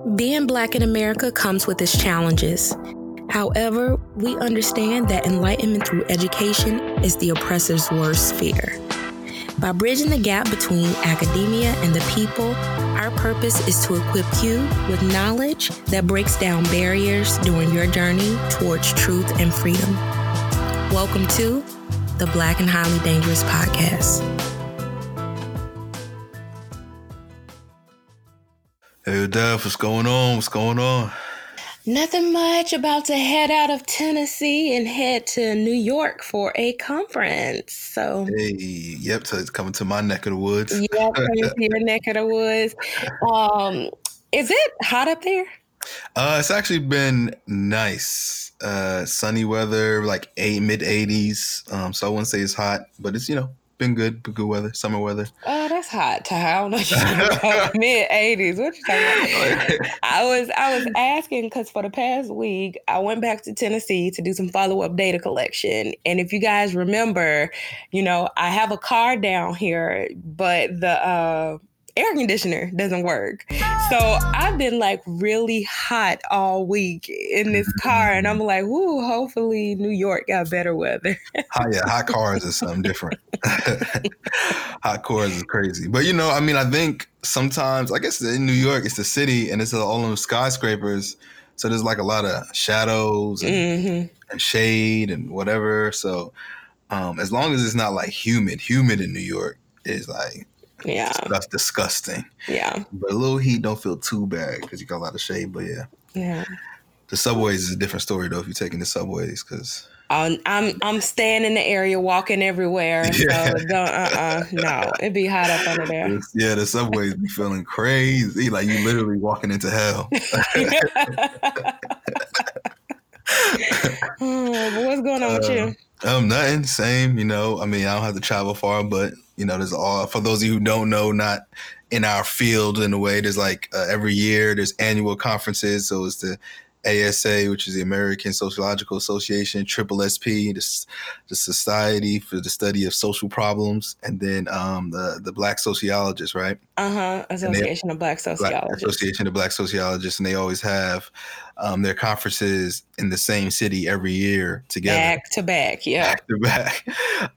Being Black in America comes with its challenges. However, we understand that enlightenment through education is the oppressor's worst fear. By bridging the gap between academia and the people, our purpose is to equip you with knowledge that breaks down barriers during your journey towards truth and freedom. Welcome to the Black and Highly Dangerous Podcast. Hey, what's going on? What's going on? Nothing much. About to head out of Tennessee and head to New York for a conference. So, hey, yep, so it's coming to my neck of the woods. Yep, coming to your neck of the woods. Um, is it hot up there? Uh, it's actually been nice. Uh, sunny weather, like eight mid 80s. Um, so I wouldn't say it's hot, but it's you know been good, good weather, summer weather. Oh, that's hot, Ty. I don't know mid eighties. What you talking about? I was I was asking because for the past week I went back to Tennessee to do some follow up data collection, and if you guys remember, you know I have a car down here, but the uh, air conditioner doesn't work. So I've been like really hot all week in this car, and I'm like, "Ooh, hopefully New York got better weather." hot, yeah, hot cars is something different. hot cars is crazy, but you know, I mean, I think sometimes, I guess in New York, it's the city, and it's all those skyscrapers, so there's like a lot of shadows and, mm-hmm. and shade and whatever. So um, as long as it's not like humid, humid in New York is like yeah. That's disgusting. Yeah. But a little heat don't feel too bad because you got a lot of shade. But yeah. Yeah. The subways is a different story though if you're taking the subways because. I'm I'm I'm staying in the area, walking everywhere. Yeah. So don't uh uh no, it'd be hot up under there. Yeah, the subways be feeling crazy, like you literally walking into hell. oh, what's going on uh, with you? Um, nothing. Same. You know, I mean, I don't have to travel far, but you know, there's all for those of you who don't know, not in our field in a way. There's like uh, every year there's annual conferences. So it's the ASA, which is the American Sociological Association, Triple SP, the, the Society for the Study of Social Problems, and then um, the the Black Sociologists, right? Uh huh. Association they, of Black Sociologists. Black Association of Black Sociologists, and they always have um, their conferences in the same city every year together, back to back, yeah, back to back.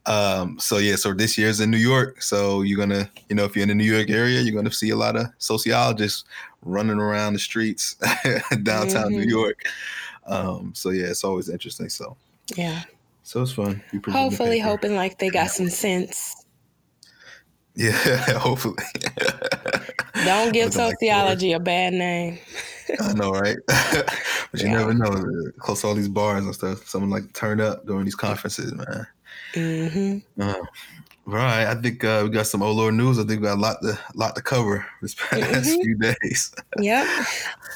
Um, so yeah, so this year's in New York. So you're gonna, you know, if you're in the New York area, you're gonna see a lot of sociologists running around the streets downtown mm-hmm. New York. Um, so yeah, it's always interesting. So yeah, so it's fun. Hopefully, hoping like they got some sense. Yeah, hopefully. Don't give sociology like a bad name. I know, right? but you yeah. never know. Close to all these bars and stuff, someone like turn up during these conferences, man. Mm-hmm. Uh, right. I think uh, we got some old Lord news. I think we got a lot to lot to cover this past mm-hmm. few days. yep.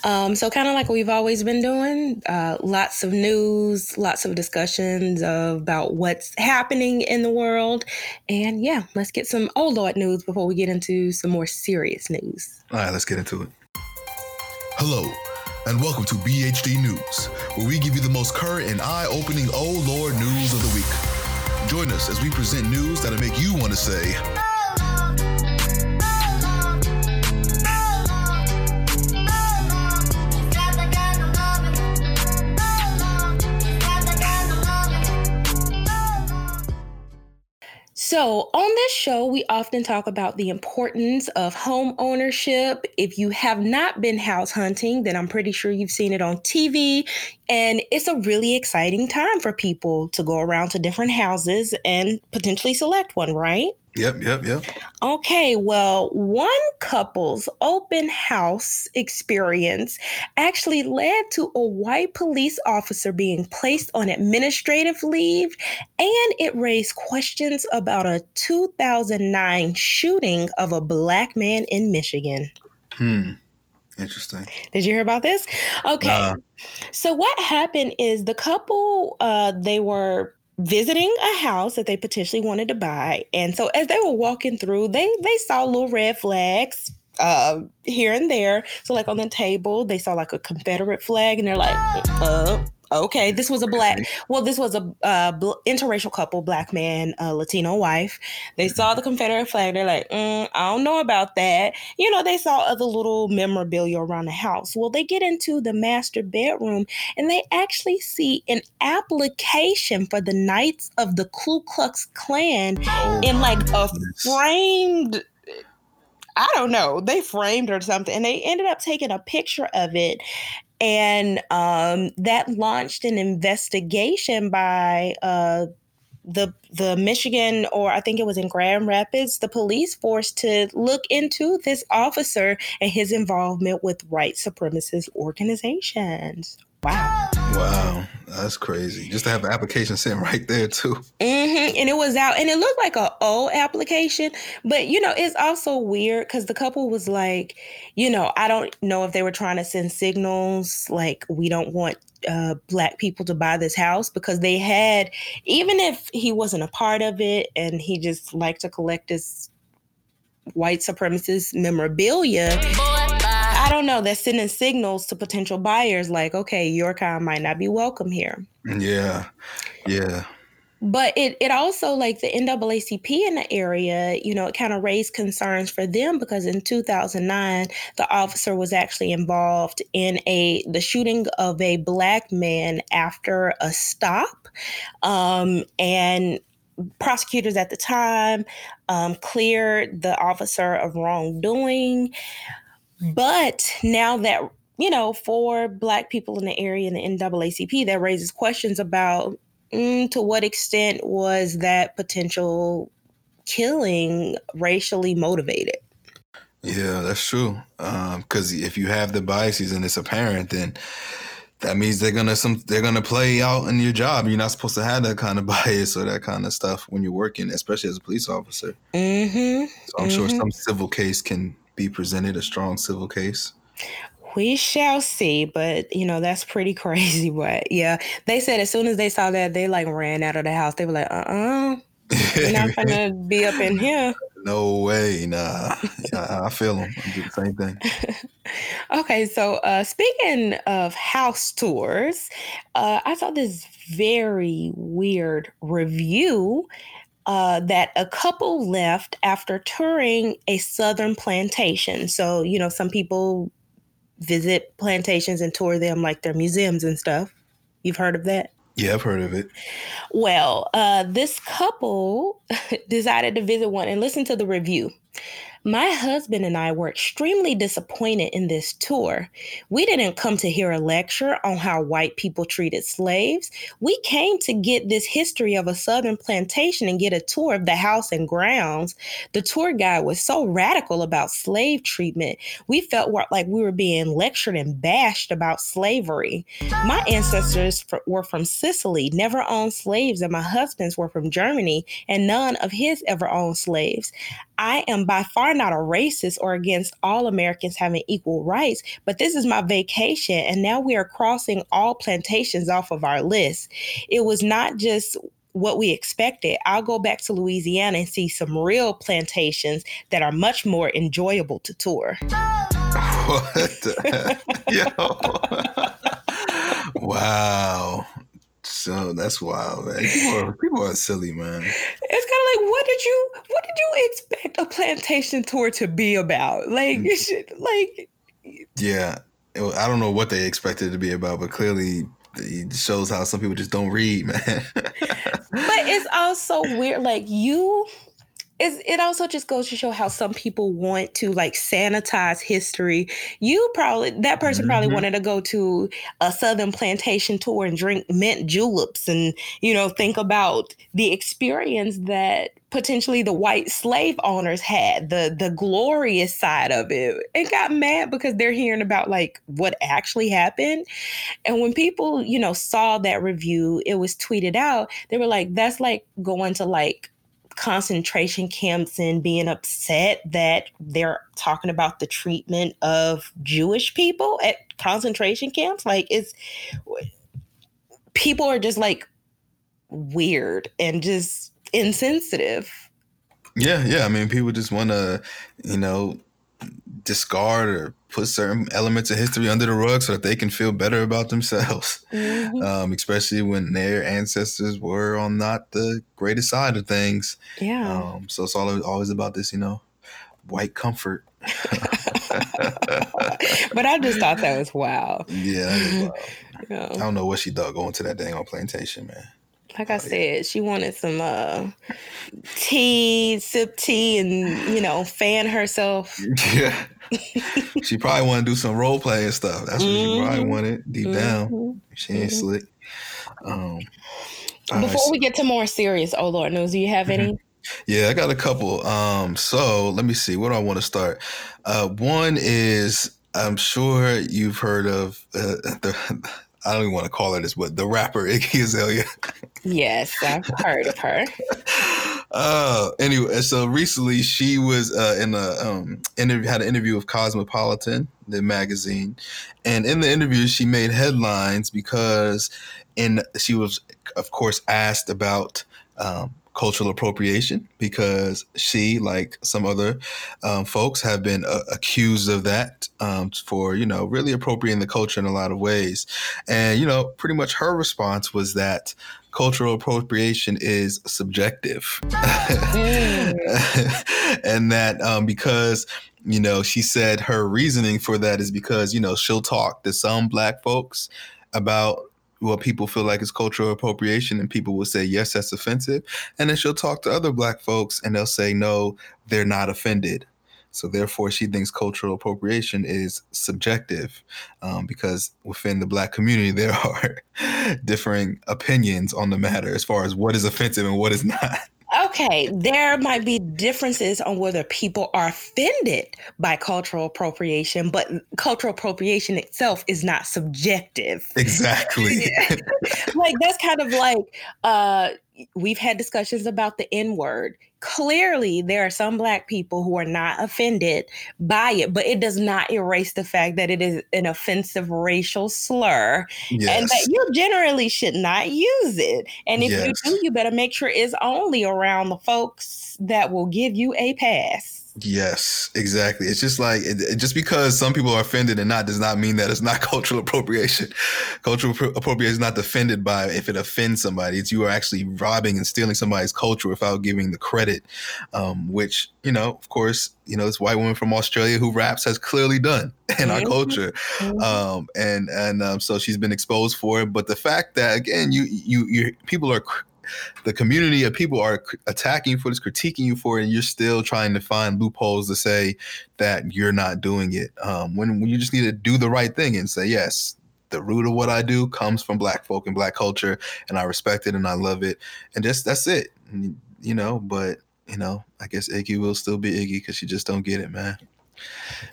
Um, so kind of like we've always been doing, uh, lots of news, lots of discussions about what's happening in the world, and yeah, let's get some old Lord news before we get into some more serious news. All right, let's get into it. Hello, and welcome to BHD News, where we give you the most current and eye opening Oh Lord news of the week. Join us as we present news that'll make you want to say, So, on this show, we often talk about the importance of home ownership. If you have not been house hunting, then I'm pretty sure you've seen it on TV. And it's a really exciting time for people to go around to different houses and potentially select one, right? Yep, yep, yep. Okay, well, one couple's open house experience actually led to a white police officer being placed on administrative leave, and it raised questions about a 2009 shooting of a black man in Michigan. Hmm. Interesting. Did you hear about this? Okay. Uh, so what happened is the couple uh they were visiting a house that they potentially wanted to buy. And so as they were walking through, they they saw little red flags uh here and there. So like on the table, they saw like a Confederate flag and they're like, uh, Okay, this was a black. Well, this was a uh, bl- interracial couple, black man, uh, Latino wife. They saw the Confederate flag. They're like, mm, I don't know about that. You know, they saw other little memorabilia around the house. Well, they get into the master bedroom and they actually see an application for the Knights of the Ku Klux Klan oh, in like a framed I don't know. They framed or something, and they ended up taking a picture of it and um, that launched an investigation by uh, the the Michigan or I think it was in Grand Rapids, the police force to look into this officer and his involvement with white supremacist organizations. Wow. Wow, that's crazy. Just to have an application sent right there too. Mm-hmm. And it was out, and it looked like a old application, but you know, it's also weird because the couple was like, you know, I don't know if they were trying to send signals like we don't want uh, black people to buy this house because they had, even if he wasn't a part of it and he just liked to collect his white supremacist memorabilia. I don't know. They're sending signals to potential buyers like, okay, your kind might not be welcome here. Yeah. Yeah. But it, it also like the NAACP in the area, you know, it kind of raised concerns for them because in 2009, the officer was actually involved in a the shooting of a black man after a stop, um, and prosecutors at the time um, cleared the officer of wrongdoing. But now that, you know, for Black people in the area in the NAACP, that raises questions about mm, to what extent was that potential killing racially motivated? Yeah, that's true. Because um, if you have the biases and it's apparent, then that means they're gonna some they're gonna play out in your job. You're not supposed to have that kind of bias or that kind of stuff when you're working, especially as a police officer. Mm-hmm. So I'm mm-hmm. sure some civil case can be presented a strong civil case? We shall see, but you know that's pretty crazy. But yeah, they said as soon as they saw that, they like ran out of the house. They were like, "Uh, uh-uh, uh, are not gonna be up in here." No way, nah. Yeah, I feel them. I do the same thing. okay, so uh, speaking of house tours, uh, I saw this very weird review uh, that a couple left after touring a southern plantation. So, you know, some people visit plantations and tour them like their museums and stuff. You've heard of that? Yeah, I've heard of it. Well, uh, this couple decided to visit one and listen to the review. My husband and I were extremely disappointed in this tour. We didn't come to hear a lecture on how white people treated slaves. We came to get this history of a southern plantation and get a tour of the house and grounds. The tour guide was so radical about slave treatment. We felt like we were being lectured and bashed about slavery. My ancestors were from Sicily, never owned slaves, and my husband's were from Germany, and none of his ever owned slaves. I am by far not a racist or against all Americans having equal rights, but this is my vacation. And now we are crossing all plantations off of our list. It was not just what we expected. I'll go back to Louisiana and see some real plantations that are much more enjoyable to tour. What Yo. wow. So that's wild, man. People are, people are silly, man. It's kind of like, what did you, what did you expect a plantation tour to be about? Like, mm. you should, like. Yeah, I don't know what they expected it to be about, but clearly it shows how some people just don't read, man. but it's also weird, like you it's, it also just goes to show how some people want to like sanitize history. You probably that person mm-hmm. probably wanted to go to a southern plantation tour and drink mint juleps and you know think about the experience that potentially the white slave owners had the the glorious side of it and got mad because they're hearing about like what actually happened and when people you know saw that review it was tweeted out they were like that's like going to like concentration camps and being upset that they're talking about the treatment of Jewish people at concentration camps. Like it's people are just like weird and just insensitive. Yeah, yeah. I mean, people just want to, you know, discard or put certain elements of history under the rug so that they can feel better about themselves. Mm-hmm. Um, especially when their ancestors were on not the greatest side of things. Yeah. Um, so it's all always about this, you know, white comfort. but I just thought that was wow. Yeah, wild. yeah. I don't know what she thought going to that dang on plantation, man like I said, she wanted some uh, tea, sip tea, and you know, fan herself. Yeah, she probably want to do some role play and stuff. That's what mm-hmm. she probably mm-hmm. wanted deep mm-hmm. down. She ain't mm-hmm. slick. Um, Before right. we get to more serious, oh Lord knows, do you have any? Mm-hmm. Yeah, I got a couple. Um, so let me see. Where do I want to start? Uh, one is I'm sure you've heard of uh, the I don't even want to call her this, but the rapper Iggy Azalea. yes, I've heard of her. Uh, anyway, so recently she was uh, in a um, interview, had an interview with Cosmopolitan, the magazine, and in the interview she made headlines because in she was, of course, asked about um, cultural appropriation because she, like some other um, folks, have been uh, accused of that um, for, you know, really appropriating the culture in a lot of ways. And, you know, pretty much her response was that cultural appropriation is subjective. And that um, because you know, she said her reasoning for that is because, you know, she'll talk to some black folks about what people feel like it's cultural appropriation and people will say yes that's offensive. And then she'll talk to other black folks and they'll say no they're not offended. So therefore she thinks cultural appropriation is subjective um, because within the black community there are differing opinions on the matter as far as what is offensive and what is not Okay, there might be differences on whether people are offended by cultural appropriation, but cultural appropriation itself is not subjective. Exactly. like that's kind of like uh we've had discussions about the N word. Clearly, there are some Black people who are not offended by it, but it does not erase the fact that it is an offensive racial slur yes. and that you generally should not use it. And if yes. you do, you better make sure it's only around the folks that will give you a pass. Yes, exactly. It's just like it, just because some people are offended and not does not mean that it's not cultural appropriation. Cultural appropriation is not defended by if it offends somebody. It's you are actually robbing and stealing somebody's culture without giving the credit, um, which you know, of course, you know, this white woman from Australia who raps has clearly done in our mm-hmm. culture, mm-hmm. um, and and um, so she's been exposed for it. But the fact that again, you you you people are the community of people are attacking you for this, critiquing you for it, and you're still trying to find loopholes to say that you're not doing it. Um, when, when you just need to do the right thing and say, yes, the root of what I do comes from black folk and black culture, and I respect it and I love it. And just that's it. You know, but you know, I guess Iggy will still be Iggy because she just don't get it, man.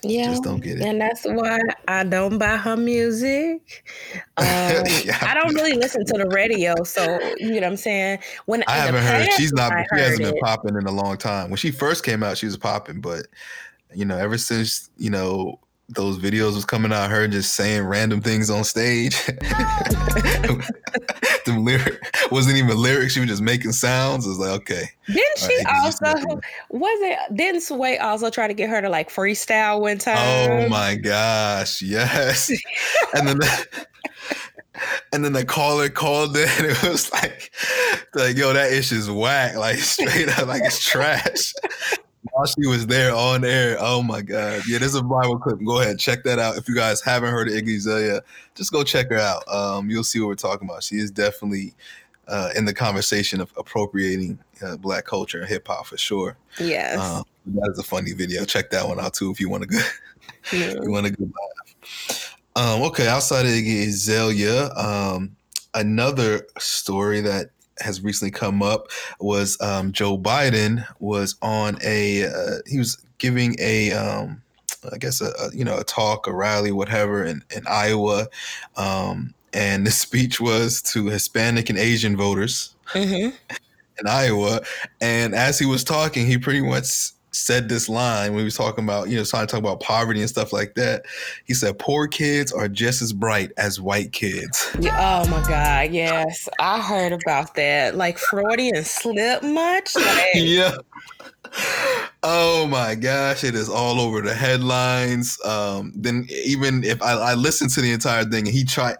Yeah, just don't get it, and that's why I don't buy her music. Um, yeah. I don't really listen to the radio, so you know what I'm saying. When I haven't heard, she's not. she hasn't it. been popping in a long time. When she first came out, she was popping, but you know, ever since you know those videos was coming out, her just saying random things on stage. the lyric wasn't even lyrics; she was just making sounds. It was like, okay. Didn't she right, also was it? Didn't Sway also try to get her to like freestyle one oh time? Oh my gosh, yes. and then. The, and then the caller called in. It was like, like, yo, that ish is whack. Like straight up, like it's trash while she was there on air. Oh my god! Yeah, there's a Bible clip. Go ahead, check that out. If you guys haven't heard of Iggy Azalea, just go check her out. Um, you'll see what we're talking about. She is definitely uh, in the conversation of appropriating uh, black culture and hip hop for sure. Yes, um, that is a funny video. Check that one out too if you want a good, yeah. you want a good laugh. Um, okay, outside of Iggy Azalea, um, another story that has recently come up was um, Joe Biden was on a uh, he was giving a um, I guess a, a, you know a talk a rally whatever in, in Iowa um, and the speech was to Hispanic and Asian voters mm-hmm. in Iowa and as he was talking he pretty much said this line when he was talking about, you know, trying to talk about poverty and stuff like that. He said, "Poor kids are just as bright as white kids." Oh my God, yes, I heard about that. Like Freudian slip much. Like, yeah. Oh my gosh, it is all over the headlines. Um, then even if I, I listened to the entire thing and he tried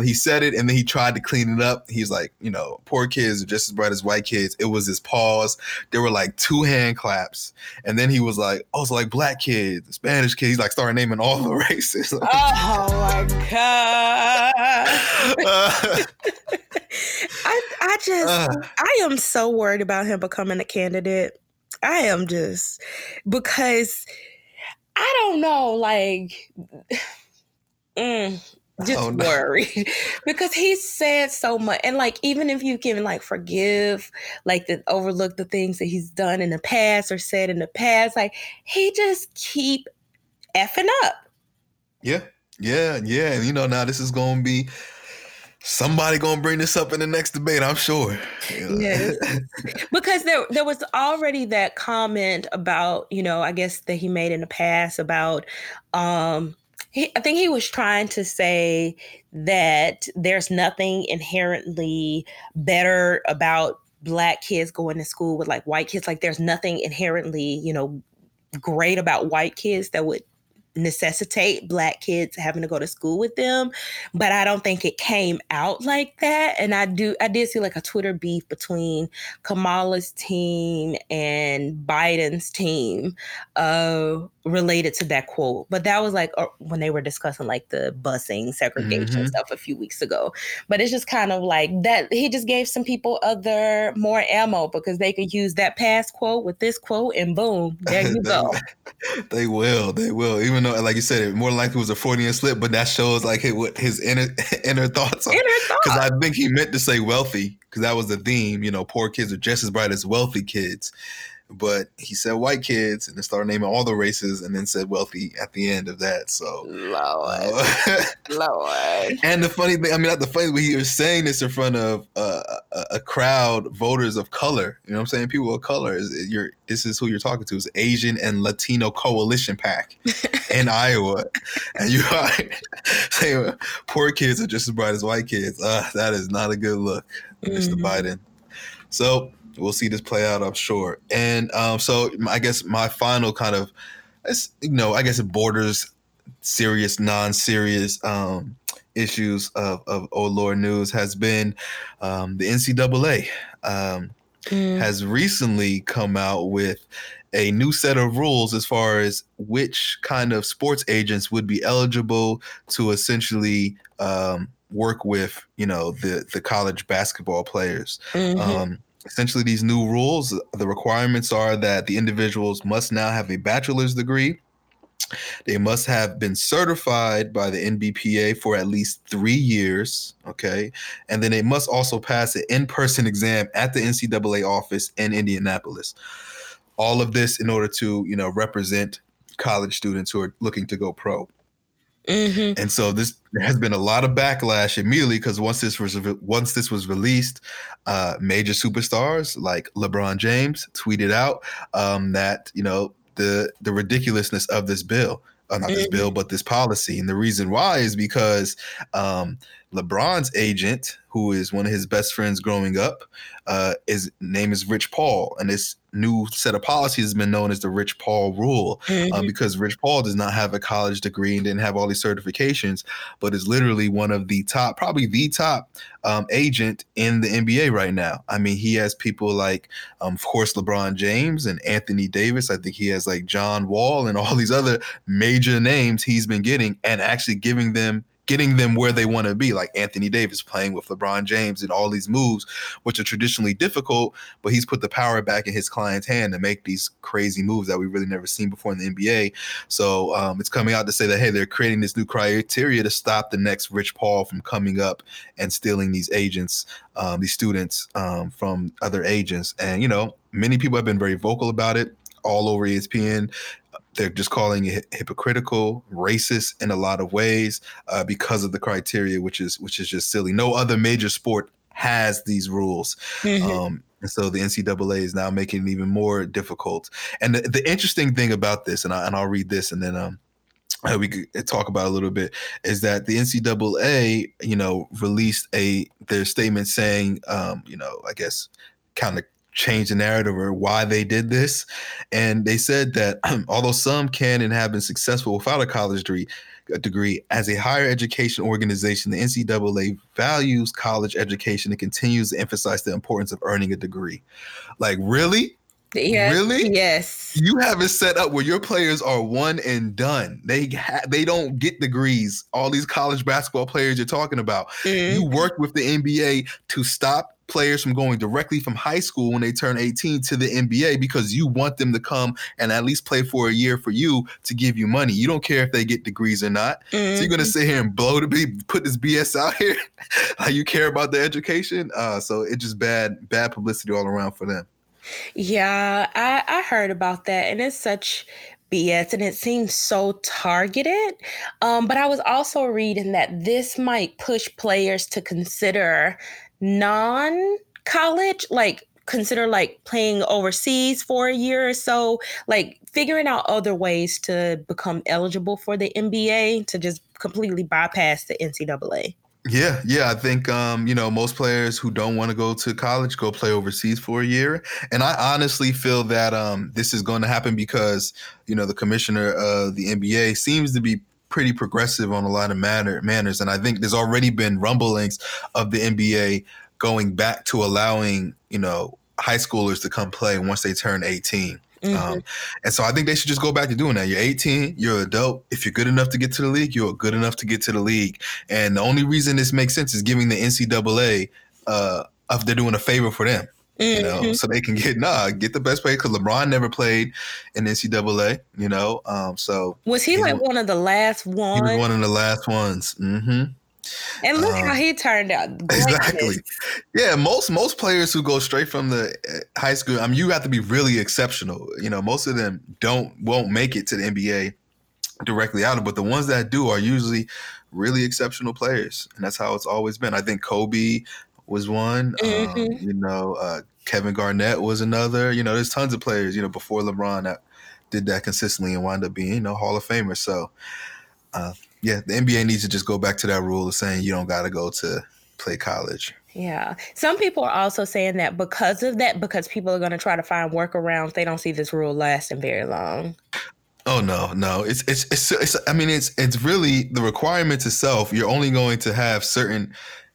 he said it and then he tried to clean it up. He's like, you know, poor kids are just as bright as white kids. It was his pause. There were like two hand claps. And then he was like, also like black kids, Spanish kids. He's like started naming all the races. oh my God. Uh, I I just uh, I am so worried about him becoming a candidate. I am just because I don't know, like mm, just oh, no. worried because he said so much and like even if you can like forgive like the overlook the things that he's done in the past or said in the past like he just keep effing up. Yeah yeah yeah and you know now this is gonna be somebody gonna bring this up in the next debate i'm sure. Yes. Because there there was already that comment about you know i guess that he made in the past about um he, I think he was trying to say that there's nothing inherently better about black kids going to school with like white kids. Like there's nothing inherently, you know, great about white kids that would necessitate black kids having to go to school with them but i don't think it came out like that and i do i did see like a twitter beef between kamala's team and biden's team uh related to that quote but that was like uh, when they were discussing like the busing segregation mm-hmm. stuff a few weeks ago but it's just kind of like that he just gave some people other more ammo because they could use that past quote with this quote and boom there you go they will they will even though like you said it more likely was a Freudian slip but that shows like what his inner inner thoughts are. Because i think he meant to say wealthy because that was the theme you know poor kids are just as bright as wealthy kids but he said white kids and then started naming all the races and then said wealthy at the end of that. So Lord, uh, Lord. And the funny thing, I mean, not the funny, but he was saying this in front of uh, a, a, crowd, voters of color. You know what I'm saying? People of color. Is you're this is who you're talking to. Is Asian and Latino Coalition PAC in Iowa, and you are saying poor kids are just as bright as white kids. Uh, that is not a good look, mm-hmm. Mr. Biden. So we'll see this play out, I'm sure. And um, so I guess my final kind of, you know, I guess it borders serious, non-serious um, issues of, of Oh Lord News has been um, the NCAA um, mm. has recently come out with a new set of rules as far as which kind of sports agents would be eligible to essentially um, work with, you know, the the college basketball players. Mm-hmm. Essentially these new rules the requirements are that the individuals must now have a bachelor's degree they must have been certified by the NBPA for at least three years. Okay. And then they must also pass an in person exam at the NCAA office in Indianapolis. All of this in order to, you know, represent college students who are looking to go pro. Mm-hmm. And so this there has been a lot of backlash immediately because once this was once this was released, uh, major superstars like LeBron James tweeted out um, that you know the the ridiculousness of this bill, uh, not mm-hmm. this bill, but this policy, and the reason why is because um, LeBron's agent, who is one of his best friends growing up, uh, his name is Rich Paul, and this new set of policies has been known as the Rich Paul rule uh, mm-hmm. uh, because Rich Paul does not have a college degree and didn't have all these certifications, but is literally one of the top, probably the top um, agent in the NBA right now. I mean, he has people like, um, of course, LeBron James and Anthony Davis. I think he has like John Wall and all these other major names he's been getting and actually giving them getting them where they want to be, like Anthony Davis playing with LeBron James and all these moves, which are traditionally difficult, but he's put the power back in his client's hand to make these crazy moves that we've really never seen before in the NBA. So um, it's coming out to say that, hey, they're creating this new criteria to stop the next Rich Paul from coming up and stealing these agents, um, these students um, from other agents. And, you know, many people have been very vocal about it all over ESPN they're just calling it hypocritical, racist in a lot of ways uh, because of the criteria, which is which is just silly. No other major sport has these rules. Mm-hmm. Um, and so the NCAA is now making it even more difficult. And the, the interesting thing about this, and, I, and I'll read this and then um, uh, we could talk about a little bit, is that the NCAA, you know, released a their statement saying, um, you know, I guess kind of change the narrative or why they did this. And they said that although some can and have been successful without a college degree, a degree as a higher education organization, the NCAA values college education and continues to emphasize the importance of earning a degree. Like, really? Yeah, really? Yes. You have it set up where your players are one and done. They ha- they don't get degrees. All these college basketball players you're talking about. Mm-hmm. You work with the NBA to stop players from going directly from high school when they turn 18 to the NBA because you want them to come and at least play for a year for you to give you money. You don't care if they get degrees or not. Mm-hmm. So you're gonna mm-hmm. sit here and blow to be put this BS out here. like you care about the education. Uh, so it's just bad bad publicity all around for them. Yeah, I, I heard about that, and it's such BS, and it seems so targeted. Um, but I was also reading that this might push players to consider non college, like consider like playing overseas for a year or so, like figuring out other ways to become eligible for the NBA to just completely bypass the NCAA. Yeah, yeah. I think um, you know most players who don't want to go to college go play overseas for a year, and I honestly feel that um, this is going to happen because you know the commissioner of the NBA seems to be pretty progressive on a lot of matter manners, and I think there's already been rumblings of the NBA going back to allowing you know high schoolers to come play once they turn 18. Mm-hmm. Um, and so I think they should just go back to doing that. You're 18, you're an adult. If you're good enough to get to the league, you're good enough to get to the league. And the only reason this makes sense is giving the NCAA, uh, if they're doing a favor for them. Mm-hmm. You know, mm-hmm. so they can get nah, get the best player because LeBron never played in NCAA. You know, um, so was he, he like was, one of the last ones? He was one of the last ones. Mm-hmm. And look um, how he turned out. Exactly. Yeah, most most players who go straight from the uh, high school, I mean, you have to be really exceptional. You know, most of them don't won't make it to the NBA directly out of, but the ones that do are usually really exceptional players, and that's how it's always been. I think Kobe was one. Um, mm-hmm. Um, you know, uh, Kevin Garnett was another. You know, there's tons of players. You know, before LeBron that did that consistently and wound up being you know Hall of Famer. So. Uh, yeah, the NBA needs to just go back to that rule of saying you don't got to go to play college. Yeah. Some people are also saying that because of that, because people are going to try to find workarounds, they don't see this rule lasting very long. Oh no, no. It's, it's it's it's I mean it's it's really the requirements itself. You're only going to have certain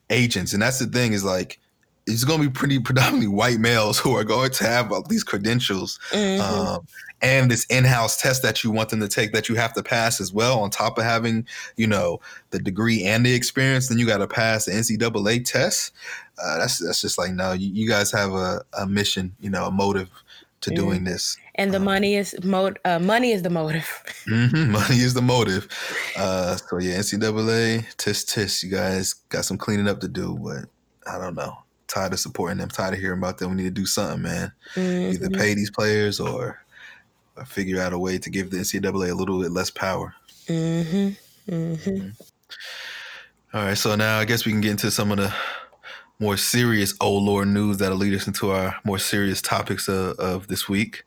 agents and that's the thing is like it's going to be pretty predominantly white males who are going to have all these credentials. Mm-hmm. Um, and this in-house test that you want them to take that you have to pass as well on top of having you know the degree and the experience then you got to pass the ncaa test uh, that's that's just like no you, you guys have a, a mission you know a motive to mm-hmm. doing this and the um, money is mo- uh, money is the motive mm-hmm, money is the motive uh, so yeah ncaa test test you guys got some cleaning up to do but i don't know tired of supporting them tired of hearing about them we need to do something man mm-hmm. either pay these players or figure out a way to give the NCAA a little bit less power. Mm-hmm. Mm-hmm. mm-hmm. All right, so now I guess we can get into some of the more serious old lord news that'll lead us into our more serious topics of, of this week.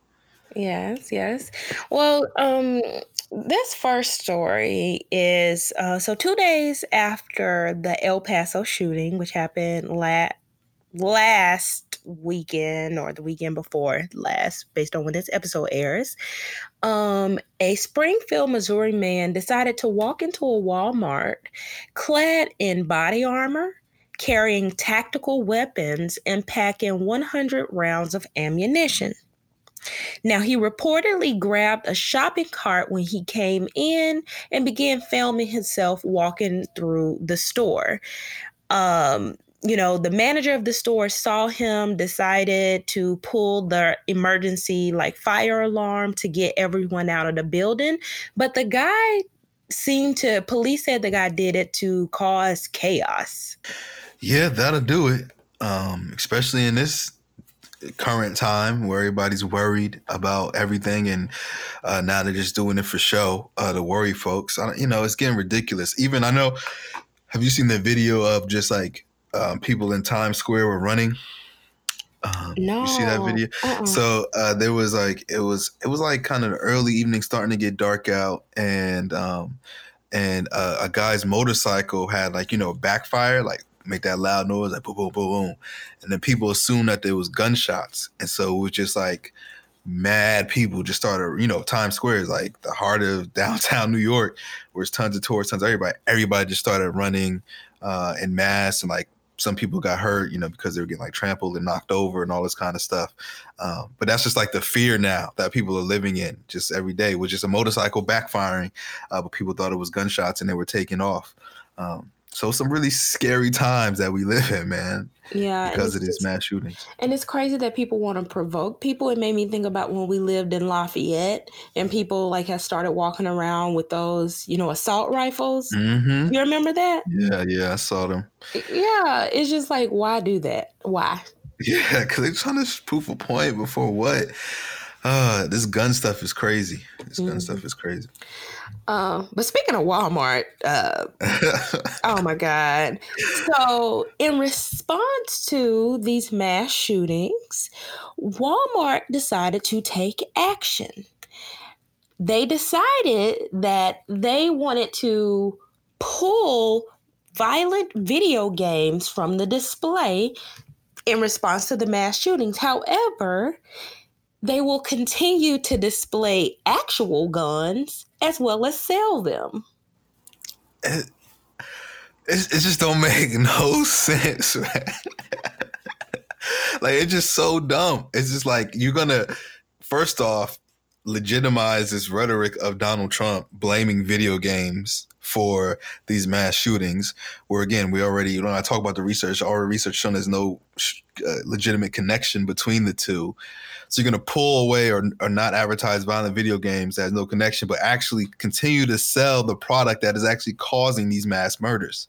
Yes, yes. Well, um, this first story is uh, so two days after the El Paso shooting, which happened last last weekend or the weekend before last, based on when this episode airs, um, a Springfield, Missouri man decided to walk into a Walmart clad in body armor, carrying tactical weapons, and packing 100 rounds of ammunition. Now, he reportedly grabbed a shopping cart when he came in and began filming himself walking through the store. Um, you know, the manager of the store saw him, decided to pull the emergency like fire alarm to get everyone out of the building. But the guy seemed to, police said the guy did it to cause chaos. Yeah, that'll do it. Um, especially in this current time where everybody's worried about everything and uh, now they're just doing it for show uh, to worry folks. I, you know, it's getting ridiculous. Even I know, have you seen the video of just like um, people in Times Square were running. Um, no. You see that video? Uh-uh. So uh, there was like it was it was like kind of early evening, starting to get dark out, and um, and uh, a guy's motorcycle had like you know backfire, like make that loud noise, like boom, boom, boom, boom, and then people assumed that there was gunshots, and so it was just like mad people just started, you know, Times Square is like the heart of downtown New York, where it's tons of tourists, tons of everybody. Everybody just started running uh, in mass, and like some people got hurt, you know, because they were getting like trampled and knocked over and all this kind of stuff. Um, but that's just like the fear now that people are living in just every day, which is a motorcycle backfiring, uh, but people thought it was gunshots and they were taking off. Um, so some really scary times that we live in, man. Yeah, because of these mass shootings. And it's crazy that people want to provoke people. It made me think about when we lived in Lafayette and people like had started walking around with those, you know, assault rifles. Mm-hmm. You remember that? Yeah, yeah, I saw them. Yeah, it's just like, why do that? Why? Yeah, because they're trying to prove a point before what? Uh, this gun stuff is crazy. This mm-hmm. gun stuff is crazy. Uh, but speaking of Walmart, uh, oh my God. So, in response to these mass shootings, Walmart decided to take action. They decided that they wanted to pull violent video games from the display in response to the mass shootings. However, they will continue to display actual guns as well as sell them. It, it, it just don't make no sense, like it's just so dumb. It's just like you're gonna first off legitimize this rhetoric of Donald Trump blaming video games for these mass shootings, where again, we already, you know, I talk about the research, our research shown there's no uh, legitimate connection between the two. So you're going to pull away or, or not advertise violent video games that has no connection, but actually continue to sell the product that is actually causing these mass murders.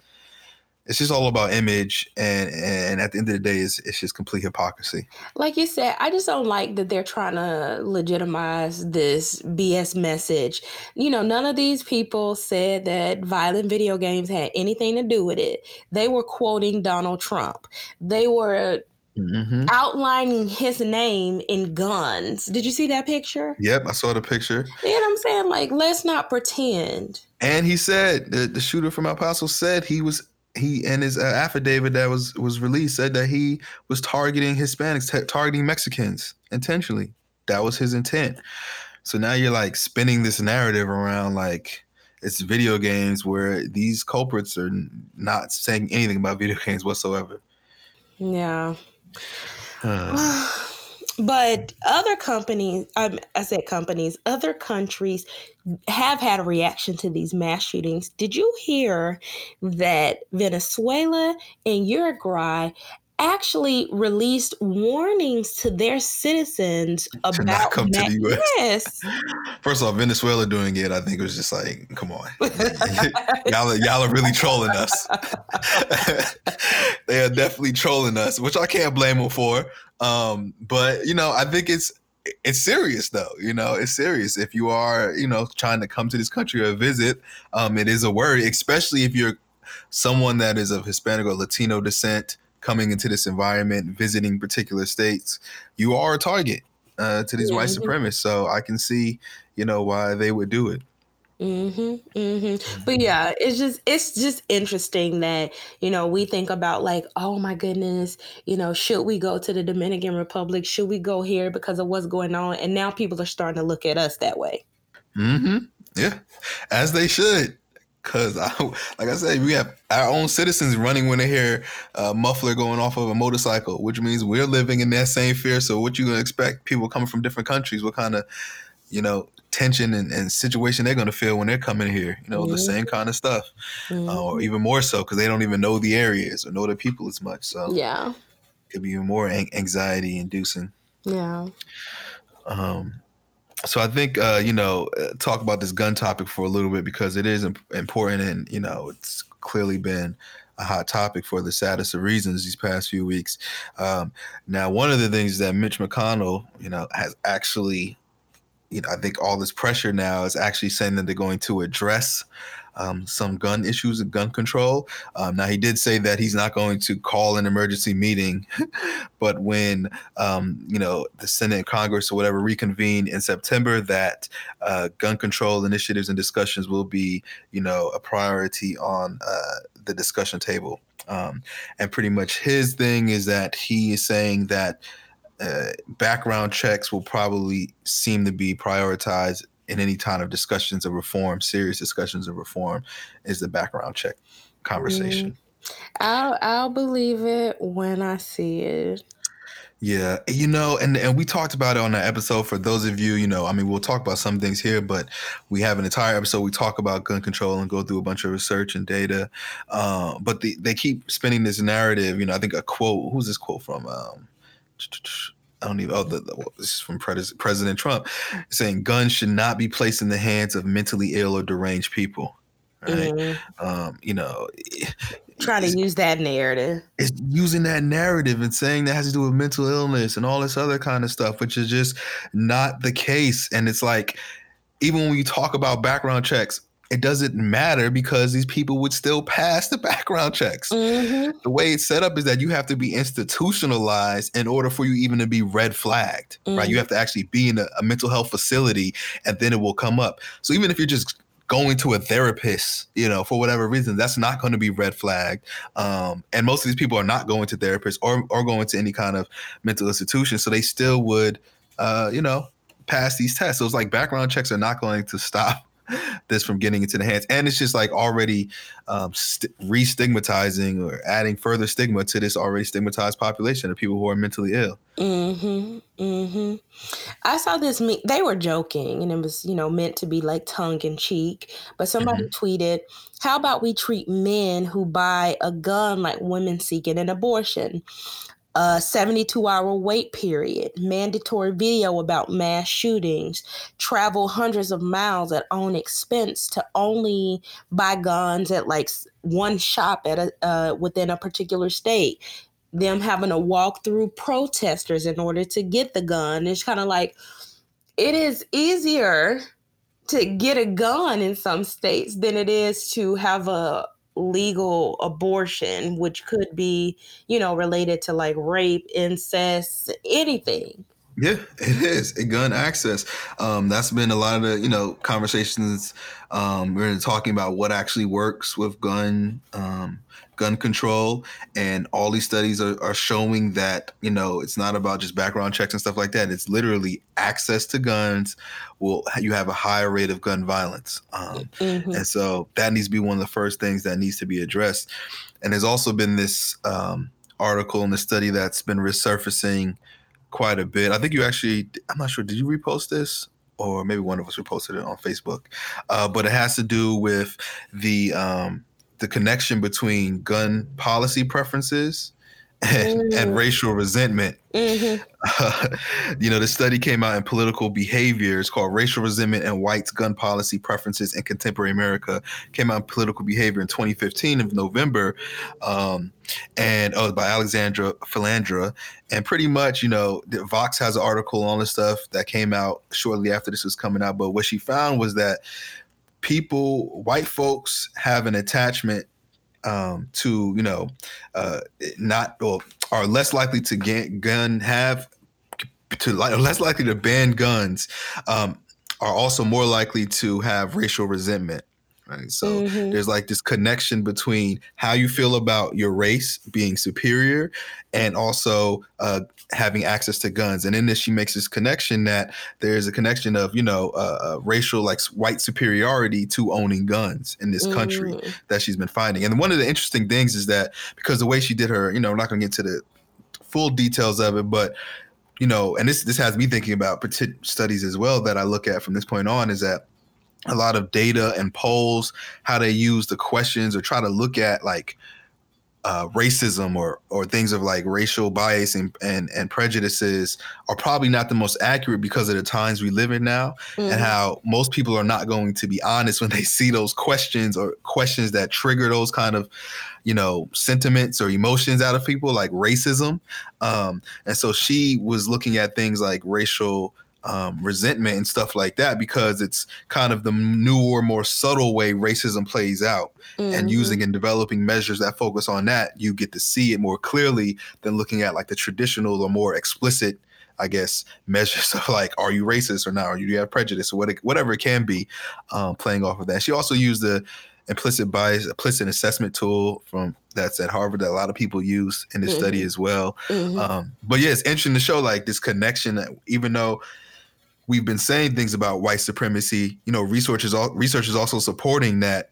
It's just all about image and and at the end of the day it's, it's just complete hypocrisy. Like you said i just don't like that they're trying to legitimize this bs message. You know none of these people said that violent video games had anything to do with it. They were quoting donald trump. They were Mm-hmm. outlining his name in guns. Did you see that picture? Yep, I saw the picture. You know what I'm saying? Like, let's not pretend. And he said the, the shooter from El Paso said he was he and his uh, affidavit that was was released said that he was targeting Hispanics, t- targeting Mexicans intentionally. That was his intent. So now you're like spinning this narrative around like it's video games where these culprits are not saying anything about video games whatsoever. Yeah. Uh. But other companies, um, I said companies, other countries have had a reaction to these mass shootings. Did you hear that Venezuela and Uruguay actually released warnings to their citizens about to not come to the U.S. Yes. First off, Venezuela doing it, I think it was just like, come on, y'all, are, y'all are really trolling us. they are definitely trolling us, which I can't blame them for. Um, but you know, I think it's it's serious though. You know, it's serious. If you are, you know, trying to come to this country or visit, um, it is a worry, especially if you're someone that is of Hispanic or Latino descent coming into this environment, visiting particular states. You are a target uh, to these yeah, white supremacists. So I can see, you know, why they would do it. Mm-hmm, mm-hmm. But yeah, it's just it's just interesting that you know we think about like, oh my goodness, you know, should we go to the Dominican Republic? Should we go here because of what's going on? And now people are starting to look at us that way. Mm-hmm. Yeah, as they should. Cause I, like I said, we have our own citizens running when they hear a muffler going off of a motorcycle, which means we're living in that same fear. So what you gonna expect? People coming from different countries, what kind of, you know, tension and, and situation they're going to feel when they're coming here. You know, mm-hmm. the same kind of stuff, mm-hmm. uh, or even more so because they don't even know the areas or know the people as much. So yeah, it could be even more anxiety inducing. Yeah. Um. So I think uh, you know uh, talk about this gun topic for a little bit because it is important and you know it's clearly been a hot topic for the saddest of reasons these past few weeks. Um, now, one of the things that Mitch McConnell, you know, has actually you know, I think all this pressure now is actually saying that they're going to address um, some gun issues and gun control. Um, now, he did say that he's not going to call an emergency meeting, but when um, you know the Senate and Congress or whatever reconvene in September, that uh, gun control initiatives and discussions will be, you know, a priority on uh, the discussion table. Um, and pretty much his thing is that he is saying that uh, background checks will probably seem to be prioritized in any kind of discussions of reform, serious discussions of reform, is the background check conversation. Mm, I'll I'll believe it when I see it. Yeah, you know, and and we talked about it on that episode. For those of you, you know, I mean, we'll talk about some things here, but we have an entire episode. We talk about gun control and go through a bunch of research and data. Uh, but the, they keep spinning this narrative. You know, I think a quote. Who's this quote from? Um, I don't even. Oh, the, the, this is from President Trump saying guns should not be placed in the hands of mentally ill or deranged people. Right? Mm-hmm. Um, you know, trying to use that narrative. It's using that narrative and saying that has to do with mental illness and all this other kind of stuff, which is just not the case. And it's like, even when you talk about background checks, it doesn't matter because these people would still pass the background checks. Mm-hmm. The way it's set up is that you have to be institutionalized in order for you even to be red flagged, mm-hmm. right? You mm-hmm. have to actually be in a, a mental health facility and then it will come up. So even if you're just going to a therapist, you know, for whatever reason, that's not going to be red flagged. Um, and most of these people are not going to therapists or, or going to any kind of mental institution. So they still would, uh, you know, pass these tests. So it's like background checks are not going to stop this from getting into the hands. And it's just like already um, st- re stigmatizing or adding further stigma to this already stigmatized population of people who are mentally ill. Mm-hmm. Mm-hmm. I saw this. Me- they were joking, and it was you know meant to be like tongue in cheek. But somebody mm-hmm. tweeted, "How about we treat men who buy a gun like women seeking an abortion?" A 72 hour wait period, mandatory video about mass shootings, travel hundreds of miles at own expense to only buy guns at like one shop at a uh, within a particular state, them having to walk through protesters in order to get the gun. It's kind of like it is easier to get a gun in some states than it is to have a legal abortion, which could be, you know, related to like rape, incest, anything. Yeah, it is a gun access. Um, that's been a lot of the you know conversations. Um, we're talking about what actually works with gun um, gun control, and all these studies are, are showing that you know it's not about just background checks and stuff like that. It's literally access to guns will you have a higher rate of gun violence, um, mm-hmm. and so that needs to be one of the first things that needs to be addressed. And there's also been this um, article in the study that's been resurfacing quite a bit. I think you actually, I'm not sure, did you repost this? Or maybe one of us reposted it on Facebook. Uh, but it has to do with the um, the connection between gun policy preferences and, mm. and racial resentment. Mm-hmm. Uh, you know, the study came out in political behavior. It's called Racial Resentment and Whites Gun Policy Preferences in Contemporary America. Came out in political behavior in 2015 of November. Um, and oh, by Alexandra Filindra. And pretty much, you know, Vox has an article on this stuff that came out shortly after this was coming out. But what she found was that people, white folks, have an attachment um, to you know uh, not or are less likely to get gun have to less likely to ban guns um, are also more likely to have racial resentment right so mm-hmm. there's like this connection between how you feel about your race being superior and also uh, having access to guns. And in this, she makes this connection that there's a connection of, you know, uh, uh, racial, like white superiority to owning guns in this country mm. that she's been finding. And one of the interesting things is that because the way she did her, you know, we're not going to get to the full details of it, but you know, and this this has me thinking about studies as well that I look at from this point on is that a lot of data and polls, how they use the questions or try to look at like uh, racism or or things of like racial bias and, and and prejudices are probably not the most accurate because of the times we live in now mm-hmm. and how most people are not going to be honest when they see those questions or questions that trigger those kind of you know sentiments or emotions out of people like racism um, and so she was looking at things like racial um, resentment and stuff like that because it's kind of the newer, more subtle way racism plays out. Mm-hmm. And using and developing measures that focus on that, you get to see it more clearly than looking at like the traditional or more explicit, I guess, measures of like, are you racist or not? Or do you have prejudice or what, whatever it can be, um, playing off of that. She also used the implicit bias, implicit assessment tool from that's at Harvard that a lot of people use in this mm-hmm. study as well. Mm-hmm. Um, but yeah, it's interesting to show like this connection that even though we've been saying things about white supremacy, you know, researchers research is also supporting that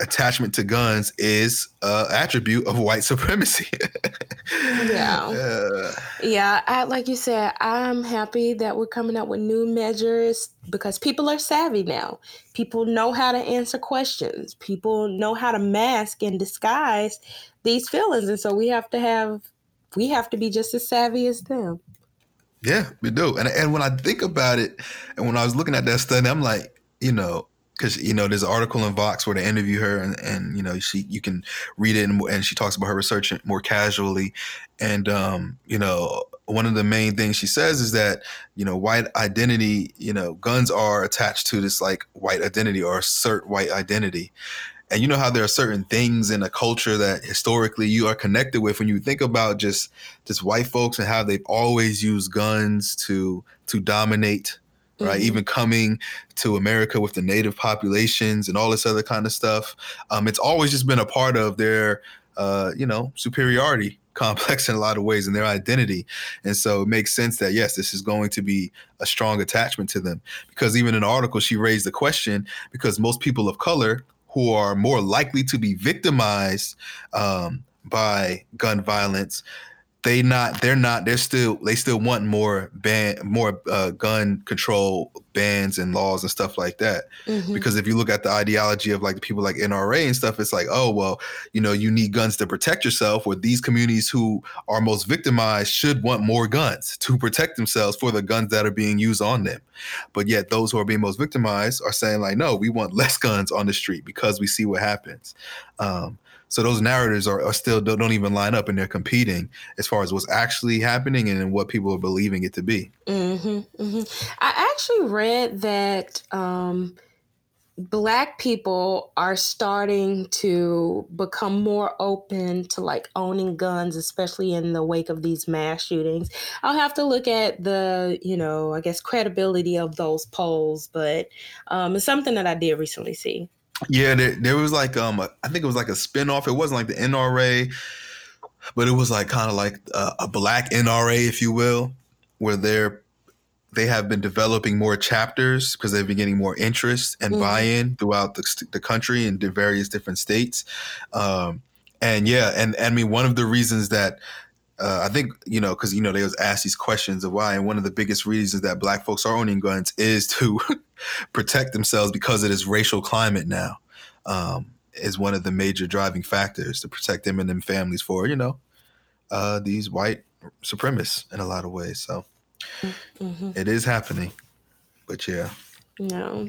attachment to guns is a attribute of white supremacy. yeah. Uh, yeah, I, like you said, I'm happy that we're coming up with new measures because people are savvy now. People know how to answer questions. People know how to mask and disguise these feelings and so we have to have we have to be just as savvy as them. Yeah, we do. And and when I think about it and when I was looking at that study, I'm like, you know, because you know there's an article in Vox where they interview her and, and you know she you can read it and, and, she talks about her research more casually and um, you know one of the main things she says is that you know white identity you know guns are attached to this like white identity or assert white identity and you know how there are certain things in a culture that historically you are connected with when you think about just just white folks and how they've always used guns to to dominate right? Mm-hmm. Even coming to America with the native populations and all this other kind of stuff. Um, it's always just been a part of their, uh, you know, superiority complex in a lot of ways and their identity. And so it makes sense that, yes, this is going to be a strong attachment to them. Because even in the article, she raised the question because most people of color who are more likely to be victimized um, by gun violence they not they're not they're still they still want more ban more uh, gun control bans and laws and stuff like that. Mm-hmm. because if you look at the ideology of like the people like NRA and stuff it's like oh well you know you need guns to protect yourself or these communities who are most victimized should want more guns to protect themselves for the guns that are being used on them. But yet those who are being most victimized are saying like no we want less guns on the street because we see what happens. Um, so those narratives are, are still don't, don't, even line up, and they're competing as far as what's actually happening and what people are believing it to be. Mm-hmm, mm-hmm. I actually read that um, black people are starting to become more open to like owning guns, especially in the wake of these mass shootings. I'll have to look at the, you know, I guess credibility of those polls, but um, it's something that I did recently see. Yeah, there, there was like um, a, I think it was like a spinoff. It wasn't like the NRA, but it was like kind of like a, a, black NRA, if you will, where they're they have been developing more chapters because they've been getting more interest and mm-hmm. buy-in throughout the, the country and the various different states. Um, and yeah, and, and I mean one of the reasons that uh, I think you know because you know they was asked these questions of why, and one of the biggest reasons that Black folks are owning guns is to protect themselves because of this racial climate now. Um, is one of the major driving factors to protect them and them families for you know uh, these white supremacists in a lot of ways. So mm-hmm. it is happening, but yeah. No.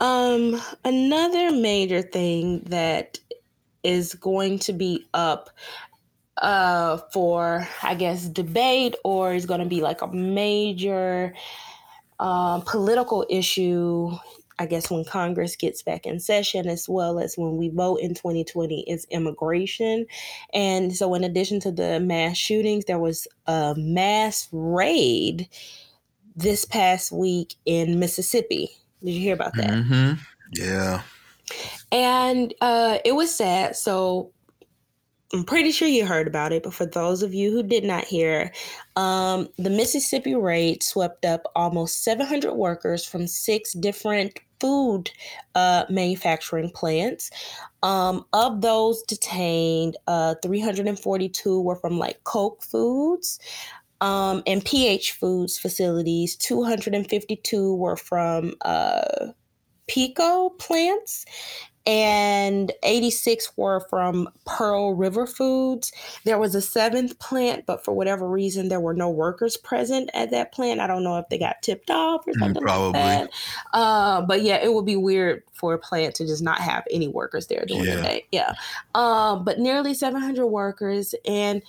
Um, another major thing that is going to be up uh, for, I guess, debate or is going to be like a major uh, political issue, I guess, when Congress gets back in session, as well as when we vote in 2020, is immigration. And so, in addition to the mass shootings, there was a mass raid this past week in Mississippi. Did you hear about that? Mm-hmm. Yeah. And uh, it was sad. So I'm pretty sure you heard about it, but for those of you who did not hear, um, the Mississippi raid swept up almost 700 workers from six different food uh, manufacturing plants. Um, of those detained, uh, 342 were from like Koch Foods. Um, and PH Foods facilities, 252 were from uh, Peco plants, and 86 were from Pearl River Foods. There was a seventh plant, but for whatever reason, there were no workers present at that plant. I don't know if they got tipped off or mm, something Probably. like that. Uh, but yeah, it would be weird for a plant to just not have any workers there during yeah. the day. Yeah. Um, but nearly 700 workers and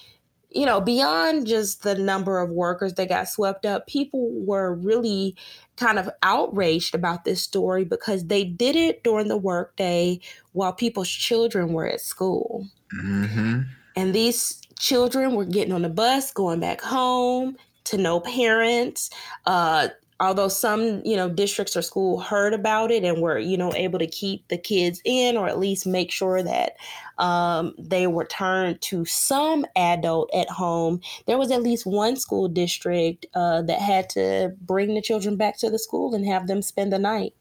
you know, beyond just the number of workers that got swept up, people were really kind of outraged about this story because they did it during the workday while people's children were at school. Mm-hmm. And these children were getting on the bus, going back home to no parents. Uh, although some you know districts or school heard about it and were you know able to keep the kids in or at least make sure that um, they were turned to some adult at home there was at least one school district uh, that had to bring the children back to the school and have them spend the night.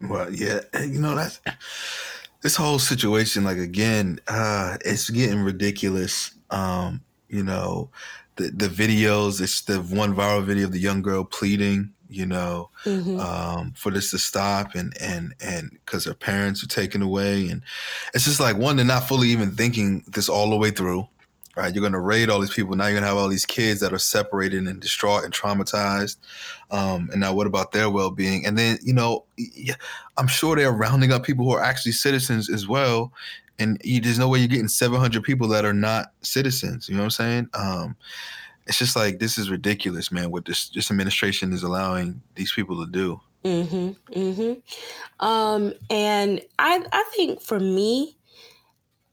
Well yeah you know that's this whole situation like again uh it's getting ridiculous um you know the the videos. It's the one viral video of the young girl pleading, you know, mm-hmm. um, for this to stop, and and and because her parents are taken away, and it's just like one, they're not fully even thinking this all the way through. Right, you're going to raid all these people. Now you're going to have all these kids that are separated and distraught and traumatized. Um, and now, what about their well-being? And then, you know, I'm sure they're rounding up people who are actually citizens as well and you, there's no way you're getting 700 people that are not citizens. You know what I'm saying? Um, it's just like this is ridiculous, man. What this this administration is allowing these people to do. Mm-hmm. Mm-hmm. Um, and I I think for me,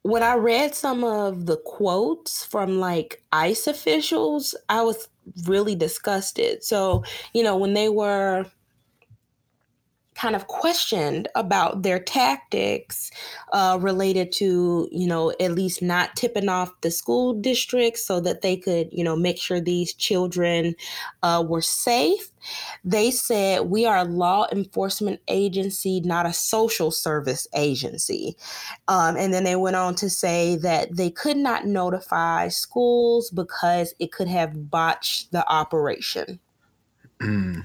when I read some of the quotes from like ICE officials, I was really disgusted. So you know when they were kind of questioned about their tactics uh, related to, you know, at least not tipping off the school district so that they could, you know, make sure these children uh, were safe. They said, We are a law enforcement agency, not a social service agency. Um, and then they went on to say that they could not notify schools because it could have botched the operation.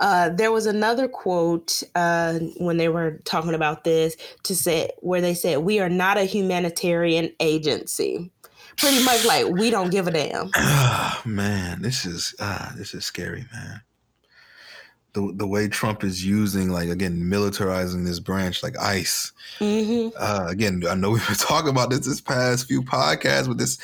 Uh, there was another quote uh, when they were talking about this to say where they said, "We are not a humanitarian agency." Pretty much like we don't give a damn. Oh, man, this is uh, this is scary, man. The the way Trump is using like again militarizing this branch like ICE. Mm-hmm. Uh, again, I know we've been talking about this this past few podcasts, but this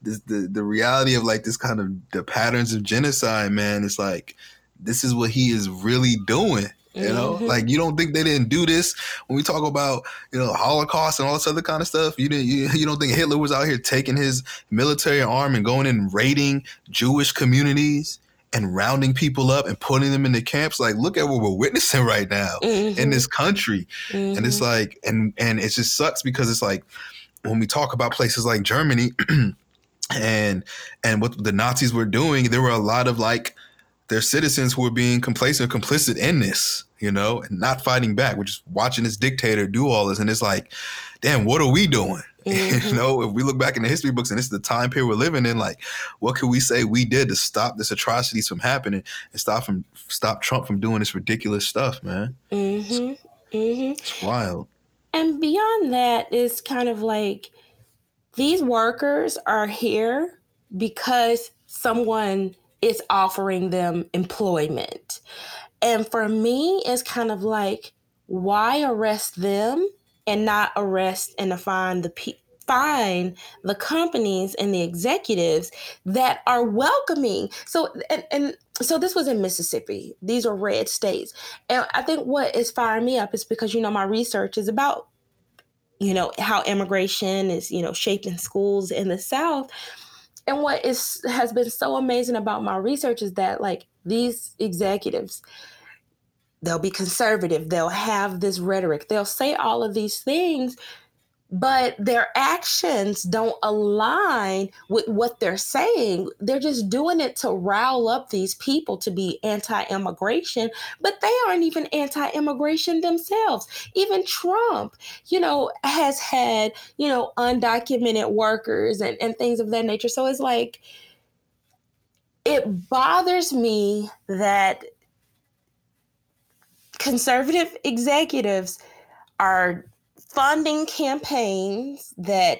this the the reality of like this kind of the patterns of genocide, man. It's like this is what he is really doing. You know, mm-hmm. like you don't think they didn't do this when we talk about you know Holocaust and all this other kind of stuff. You didn't. You, you don't think Hitler was out here taking his military arm and going and raiding Jewish communities and rounding people up and putting them in the camps? Like, look at what we're witnessing right now mm-hmm. in this country, mm-hmm. and it's mm-hmm. like, and and it just sucks because it's like when we talk about places like Germany. and and what the Nazis were doing, there were a lot of like their citizens who were being complacent, or complicit in this, you know, and not fighting back. We're just watching this dictator do all this, and it's like, damn, what are we doing? Mm-hmm. you know, if we look back in the history books and this is the time period we're living in, like, what can we say we did to stop this atrocities from happening and stop from stop Trump from doing this ridiculous stuff, man? Mm-hmm. It's, mm-hmm. it's wild. And beyond that is kind of like these workers are here because someone is offering them employment. And for me, it's kind of like, why arrest them and not arrest and find the pe- find the companies and the executives that are welcoming. So and, and so this was in Mississippi. These are red states. And I think what is firing me up is because you know my research is about you know how immigration is, you know, shaping schools in the South and what is has been so amazing about my research is that like these executives they'll be conservative they'll have this rhetoric they'll say all of these things but their actions don't align with what they're saying. They're just doing it to rile up these people to be anti immigration, but they aren't even anti immigration themselves. Even Trump, you know, has had, you know, undocumented workers and, and things of that nature. So it's like, it bothers me that conservative executives are funding campaigns that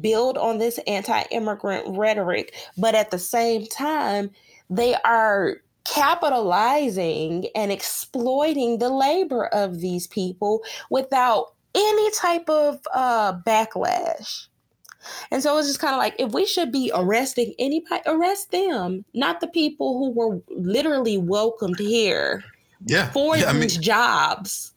build on this anti immigrant rhetoric, but at the same time, they are capitalizing and exploiting the labor of these people without any type of uh, backlash. And so it's just kind of like if we should be arresting anybody, arrest them, not the people who were literally welcomed here yeah, for yeah, these I mean, jobs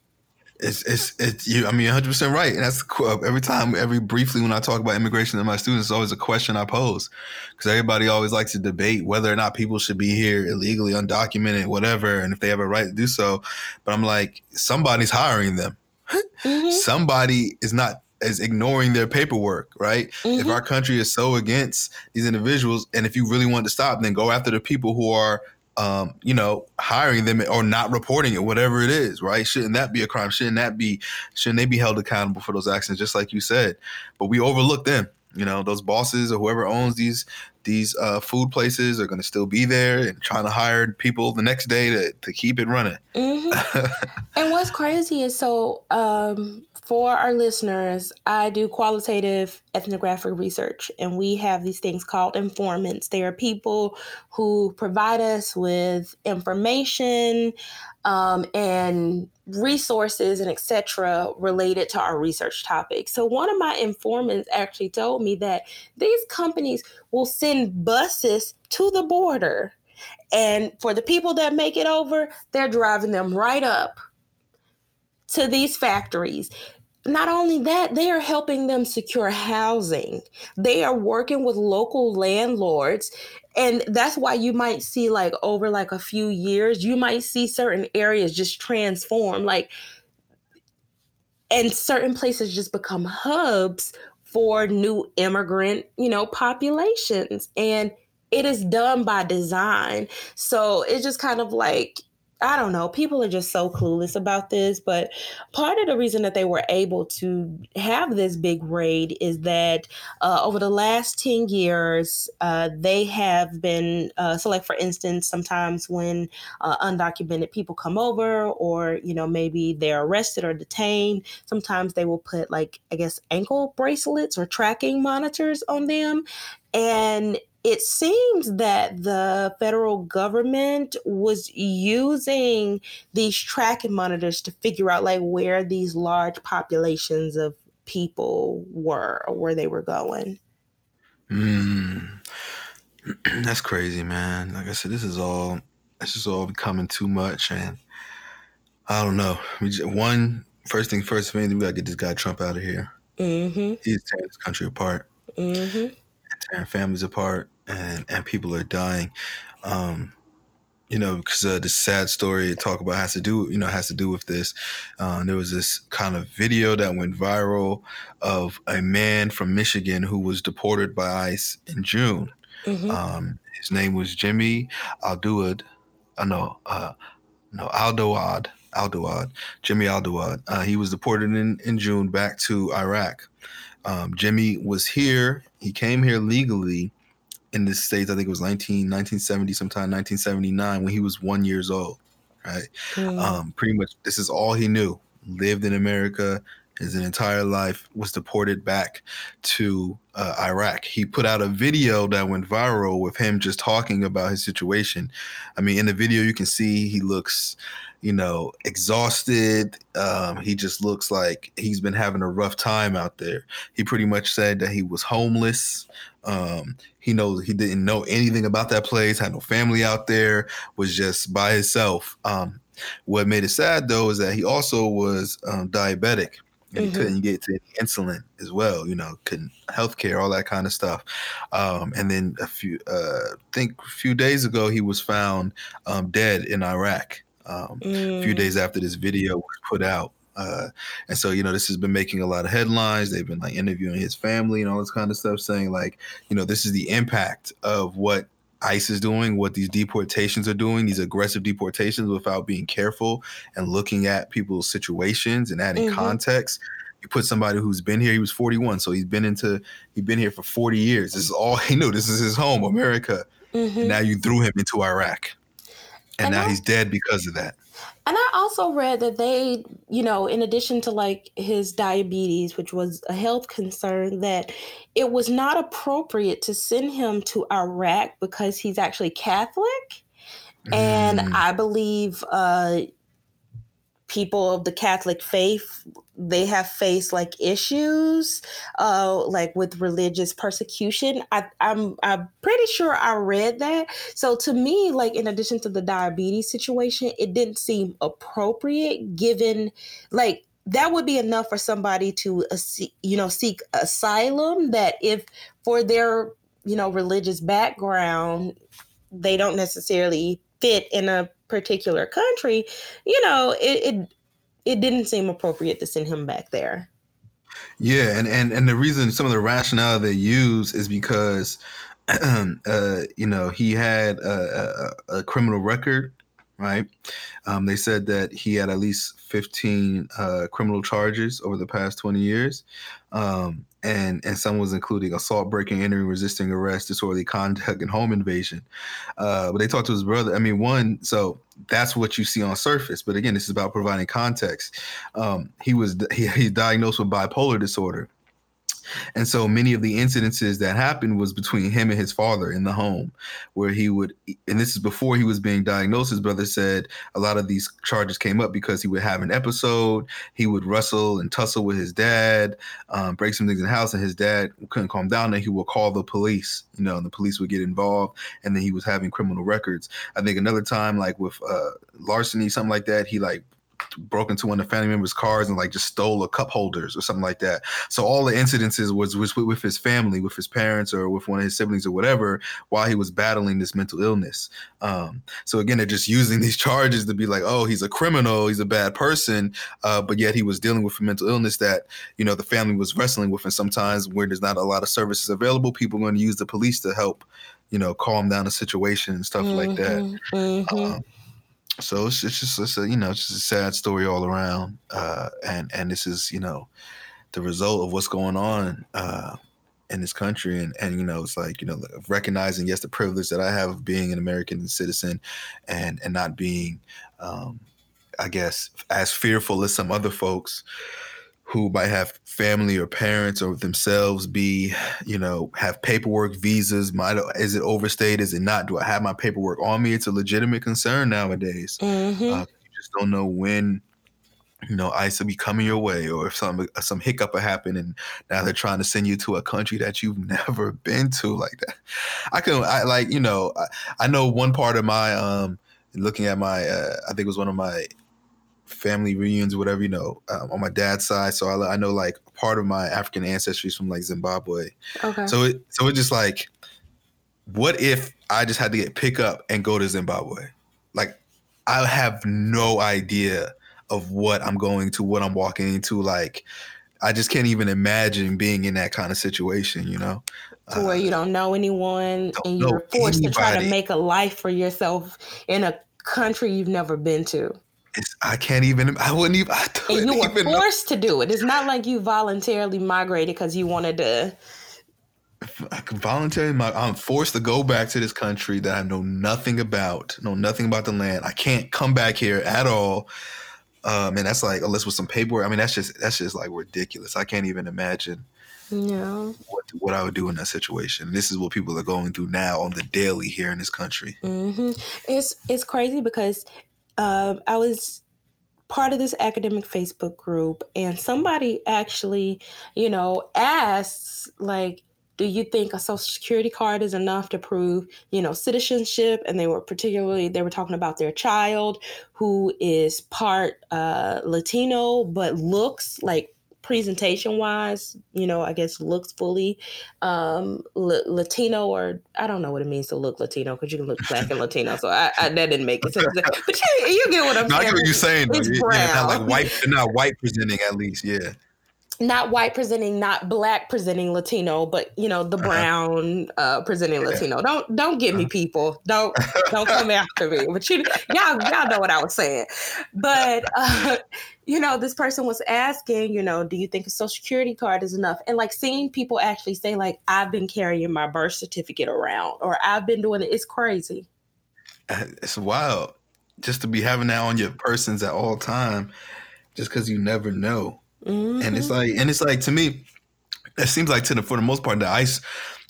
it's it's it's you. I mean, 100 percent right. And that's every time, every briefly when I talk about immigration to my students, it's always a question I pose because everybody always likes to debate whether or not people should be here illegally, undocumented, whatever, and if they have a right to do so. But I'm like, somebody's hiring them. Mm-hmm. Somebody is not is ignoring their paperwork, right? Mm-hmm. If our country is so against these individuals, and if you really want to stop, then go after the people who are um, you know, hiring them or not reporting it, whatever it is, right? Shouldn't that be a crime? Shouldn't that be? Shouldn't they be held accountable for those actions, just like you said? But we overlook them. You know, those bosses or whoever owns these these uh, food places are going to still be there and trying to hire people the next day to, to keep it running. Mm-hmm. and what's crazy is so um, for our listeners, I do qualitative ethnographic research, and we have these things called informants. They are people who provide us with information um, and resources and etc. related to our research topic. So one of my informants actually told me that these companies will send buses to the border, and for the people that make it over, they're driving them right up to these factories. Not only that, they are helping them secure housing. They are working with local landlords. And that's why you might see, like, over like a few years, you might see certain areas just transform. Like, and certain places just become hubs for new immigrant, you know, populations. And it is done by design. So it's just kind of like I don't know. People are just so clueless about this. But part of the reason that they were able to have this big raid is that uh, over the last 10 years, uh, they have been, uh, so like for instance, sometimes when uh, undocumented people come over or, you know, maybe they're arrested or detained, sometimes they will put like, I guess, ankle bracelets or tracking monitors on them. And it seems that the federal government was using these tracking monitors to figure out like where these large populations of people were or where they were going. Mm. That's crazy, man. Like I said, this is all this is all becoming too much, and I don't know. We just, one first thing first, man, we gotta get this guy Trump out of here. Mm-hmm. He's tearing this country apart, mm-hmm. tearing families apart and and people are dying. Um, you know, because uh, the sad story talk about has to do, you know, has to do with this. Uh, there was this kind of video that went viral of a man from Michigan who was deported by ICE in June. Mm-hmm. Um, his name was Jimmy Alduad. I uh, know, uh, no, Aldoad. Aldoad. Jimmy Aldoad. Uh, he was deported in, in June back to Iraq. Um, Jimmy was here. He came here legally in the states. I think it was 19, 1970, sometime 1979, when he was one years old. Right. Mm. Um, pretty much, this is all he knew. Lived in America his entire life. Was deported back to uh, Iraq. He put out a video that went viral with him just talking about his situation. I mean, in the video, you can see he looks you know, exhausted. Um, he just looks like he's been having a rough time out there. He pretty much said that he was homeless. Um, he knows he didn't know anything about that place, had no family out there, was just by himself. Um, what made it sad though is that he also was um, diabetic and mm-hmm. he couldn't get to insulin as well. You know, couldn't healthcare, all that kind of stuff. Um, and then a few, uh, I think a few days ago, he was found um, dead in Iraq um, mm. a few mm. days after this video was put out. Uh, and so, you know, this has been making a lot of headlines. They've been like interviewing his family and all this kind of stuff, saying like, you know, this is the impact of what ICE is doing, what these deportations are doing, these aggressive deportations without being careful and looking at people's situations and adding mm-hmm. context. You put somebody who's been here, he was 41, so he's been into he's been here for 40 years. This is all he knew. This is his home, America. Mm-hmm. now you threw him into Iraq and, and now I, he's dead because of that. And I also read that they, you know, in addition to like his diabetes, which was a health concern, that it was not appropriate to send him to Iraq because he's actually Catholic. Mm. And I believe uh, people of the Catholic faith they have faced like issues uh like with religious persecution. I i'm i'm pretty sure i read that. So to me like in addition to the diabetes situation it didn't seem appropriate given like that would be enough for somebody to uh, you know seek asylum that if for their you know religious background they don't necessarily fit in a particular country you know it, it it didn't seem appropriate to send him back there. Yeah and and, and the reason some of the rationale they use is because uh, you know he had a, a, a criminal record right? Um, they said that he had at least 15 uh, criminal charges over the past 20 years. Um, and, and some was including assault, breaking, entering, resisting arrest, disorderly conduct, and home invasion. Uh, but they talked to his brother. I mean, one, so that's what you see on surface. But again, this is about providing context. Um, he was he, diagnosed with bipolar disorder. And so many of the incidences that happened was between him and his father in the home, where he would, and this is before he was being diagnosed. His brother said a lot of these charges came up because he would have an episode. He would wrestle and tussle with his dad, um, break some things in the house, and his dad couldn't calm down. And he would call the police, you know, and the police would get involved. And then he was having criminal records. I think another time, like with uh, larceny, something like that, he like broke into one of the family members' cars and like just stole a cup holders or something like that. So all the incidences was was with, with his family, with his parents, or with one of his siblings or whatever, while he was battling this mental illness. Um, so again, they're just using these charges to be like, oh, he's a criminal, he's a bad person, uh, but yet he was dealing with a mental illness that you know the family was wrestling with, and sometimes where there's not a lot of services available, people are going to use the police to help, you know, calm down the situation and stuff mm-hmm, like that. Mm-hmm. mm-hmm. Um, so it's, it's just it's a, you know it's just a sad story all around uh, and and this is you know the result of what's going on uh, in this country. And and you know it's like you know recognizing yes the privilege that I have of being an American citizen and and not being um, I guess as fearful as some other folks who might have family or parents or themselves be, you know, have paperwork, visas. Might is it overstayed? Is it not? Do I have my paperwork on me? It's a legitimate concern nowadays. Mm-hmm. Uh, you just don't know when, you know, ICE will be coming your way, or if some some hiccup will happen, and now they're trying to send you to a country that you've never been to, like that. I can, I like, you know, I, I know one part of my um looking at my uh, I think it was one of my family reunions whatever, you know, um, on my dad's side. So I, I, know like part of my African ancestry is from like Zimbabwe. Okay. So it so it just like, what if I just had to get pick up and go to Zimbabwe? Like, I have no idea of what I'm going to, what I'm walking into. Like, I just can't even imagine being in that kind of situation. You know. To uh, where you don't know anyone don't and you're forced anybody. to try to make a life for yourself in a country you've never been to. It's, I can't even. I wouldn't even. I and you were forced know. to do it. It's not like you voluntarily migrated because you wanted to. I can voluntarily. I'm forced to go back to this country that I know nothing about. Know nothing about the land. I can't come back here at all. Um, and that's like unless with some paperwork. I mean, that's just that's just like ridiculous. I can't even imagine. Yeah. What what I would do in that situation. This is what people are going through now on the daily here in this country. Mm-hmm. It's it's crazy because um, I was part of this academic Facebook group, and somebody actually, you know, asks, like, do you think a social security card is enough to prove, you know, citizenship? And they were particularly, they were talking about their child who is part uh, Latino, but looks like presentation wise, you know, I guess looks fully um, L- Latino, or I don't know what it means to look Latino because you can look black and Latino. So I, I, that didn't make sense. But you, you get what I'm no, saying. I get what you're saying. It's brown. Yeah, not like white, not white presenting at least. Yeah not white presenting, not black presenting Latino, but you know the uh-huh. brown uh, presenting. Latino. Don't don't get me, uh-huh. people. Don't don't come after me. But you y'all y'all know what I was saying. But uh, you know this person was asking, you know, do you think a social security card is enough? And like seeing people actually say like I've been carrying my birth certificate around or I've been doing it. It's crazy. Uh, it's wild just to be having that on your persons at all time, just because you never know. Mm-hmm. And it's mm-hmm. like, and it's like to me, it seems like to the for the most part, the ice,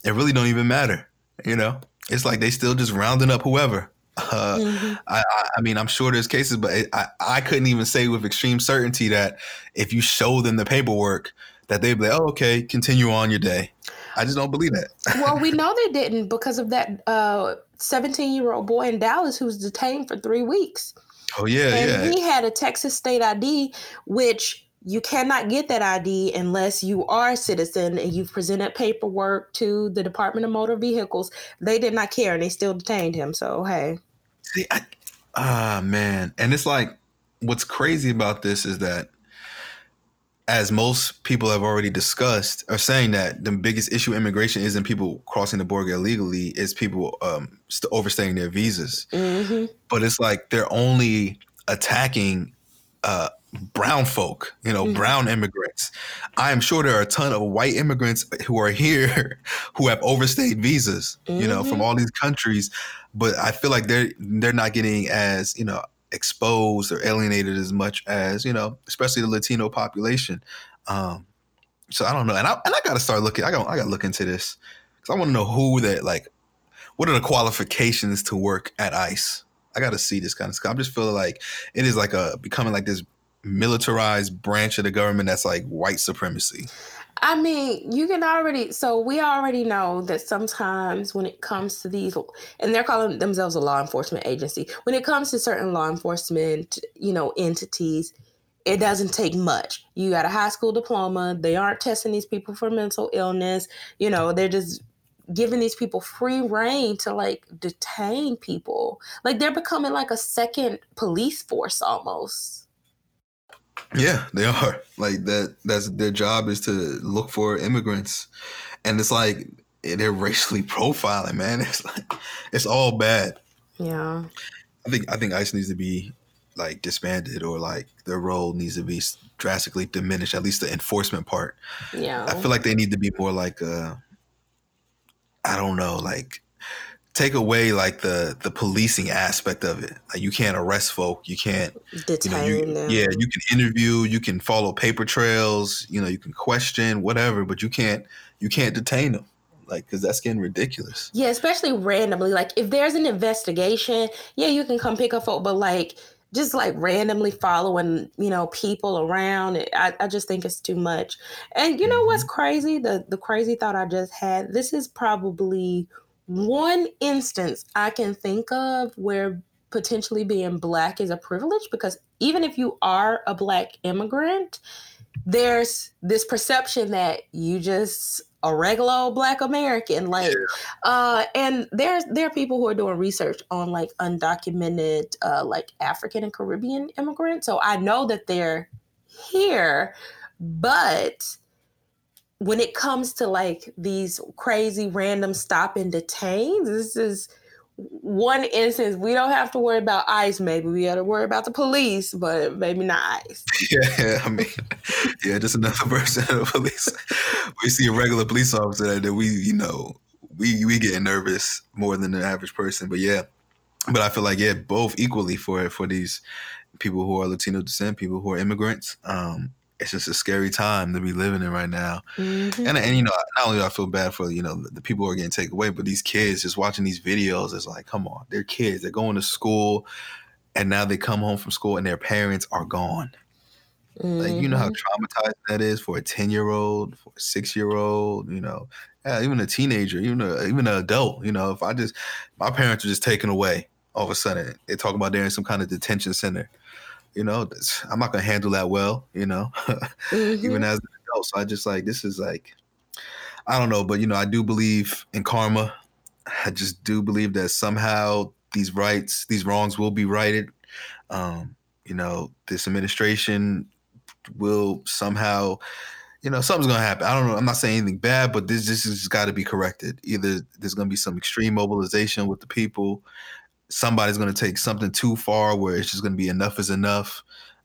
it really don't even matter. You know, it's like they still just rounding up whoever. Uh, mm-hmm. I, I, mean, I'm sure there's cases, but it, I, I couldn't even say with extreme certainty that if you show them the paperwork, that they'd be like, oh, okay, continue on your day. I just don't believe that. well, we know they didn't because of that 17 uh, year old boy in Dallas who was detained for three weeks. Oh yeah, and yeah. He had a Texas state ID, which you cannot get that ID unless you are a citizen and you've presented paperwork to the Department of Motor Vehicles. They did not care and they still detained him. So hey. See, I, ah man, and it's like what's crazy about this is that as most people have already discussed, are saying that the biggest issue immigration isn't people crossing the border illegally, is people um, overstaying their visas. Mm-hmm. But it's like they're only attacking uh, brown folk, you know, mm-hmm. brown immigrants. I am sure there are a ton of white immigrants who are here who have overstayed visas, mm-hmm. you know, from mm-hmm. all these countries. But I feel like they're they're not getting as you know exposed or alienated as much as you know, especially the Latino population. Um, so I don't know, and I and I got to start looking. I got I got to look into this because I want to know who that like. What are the qualifications to work at ICE? I got to see this kind of stuff. I'm just feeling like it is like a becoming like this militarized branch of the government that's like white supremacy. I mean, you can already, so we already know that sometimes when it comes to these, and they're calling themselves a law enforcement agency, when it comes to certain law enforcement, you know, entities, it doesn't take much. You got a high school diploma. They aren't testing these people for mental illness. You know, they're just giving these people free reign to like detain people. Like they're becoming like a second police force almost. Yeah, they are. Like that that's their job is to look for immigrants. And it's like they're racially profiling, man. It's like it's all bad. Yeah. I think I think ICE needs to be like disbanded or like their role needs to be drastically diminished, at least the enforcement part. Yeah. I feel like they need to be more like uh I don't know, like take away like the the policing aspect of it. Like you can't arrest folk, you can't detain you know, you, them. Yeah, you can interview, you can follow paper trails, you know, you can question whatever, but you can't you can't detain them. Like, cause that's getting ridiculous. Yeah, especially randomly. Like, if there's an investigation, yeah, you can come pick up folk, but like, just like randomly following, you know, people around. I, I just think it's too much. And you know mm-hmm. what's crazy? The the crazy thought I just had. This is probably one instance I can think of where potentially being black is a privilege because even if you are a black immigrant, there's this perception that you just a regular old black American. Like uh and there's there are people who are doing research on like undocumented uh like African and Caribbean immigrants. So I know that they're here, but when it comes to like these crazy random stop and detain, this is one instance we don't have to worry about ICE. Maybe we got to worry about the police, but maybe not ICE. Yeah, I mean, yeah, just another person of the police. we see a regular police officer that we, you know, we we get nervous more than the average person. But yeah, but I feel like yeah, both equally for for these people who are Latino descent, people who are immigrants. Um, it's just a scary time to be living in right now. Mm-hmm. And and you know, not only do I feel bad for you know the, the, people who are getting taken away, but these kids just watching these videos is like, come on, they're kids. They're going to school, and now they come home from school and their parents are gone. Mm-hmm. Like you know how mm-hmm. that is for a ten year old, for a six year old. You know, yeah, even a teenager, even a, even an adult. You know, if I just my parents are just taken away all of a sudden, they talk about they're in some kind of detention center you know, I'm not gonna handle that well, you know, mm-hmm. even as an adult. So I just like this is like, I don't know, but you know, I do believe in karma. I just do believe that somehow these rights, these wrongs will be righted. Um, you know, this administration will somehow, you know, something's gonna happen. I don't know. I'm not saying anything bad, but this this has got to be corrected. Either there's gonna be some extreme mobilization with the people, somebody's going to take something too far where it's just going to be enough is enough.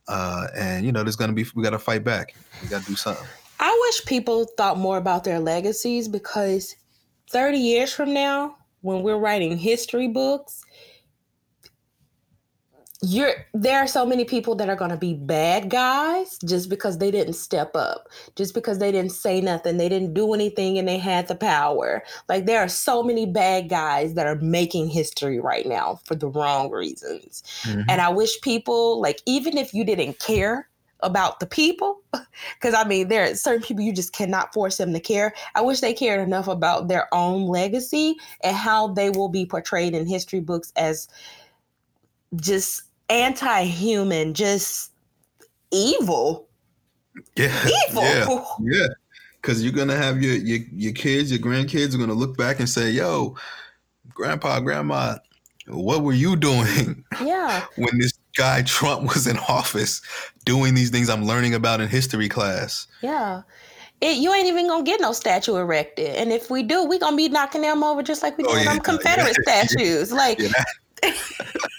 Uh, and you know, there's going to be we got to fight back. We got to do something. I wish people thought more about their legacies because 30 years from now, when we're writing history books, you're there are so many people that are going to be bad guys just because they didn't step up just because they didn't say nothing they didn't do anything and they had the power. Like there are so many bad guys that are making history right now for the wrong reasons. Mm-hmm. and i wish people like even if you didn't care about the people because i mean there are certain people you just cannot force them to care. I wish they cared enough about their own legacy and how they will be portrayed in history books as just anti-human, just evil. Yeah, evil. Yeah, yeah. Because you're gonna have your, your your kids, your grandkids are gonna look back and say, "Yo, grandpa, grandma, what were you doing? Yeah. when this guy Trump was in office, doing these things I'm learning about in history class." Yeah. It, you ain't even gonna get no statue erected, and if we do, we gonna be knocking them over just like we oh, did yeah, them Confederate yeah. statues. Like, yeah. I'm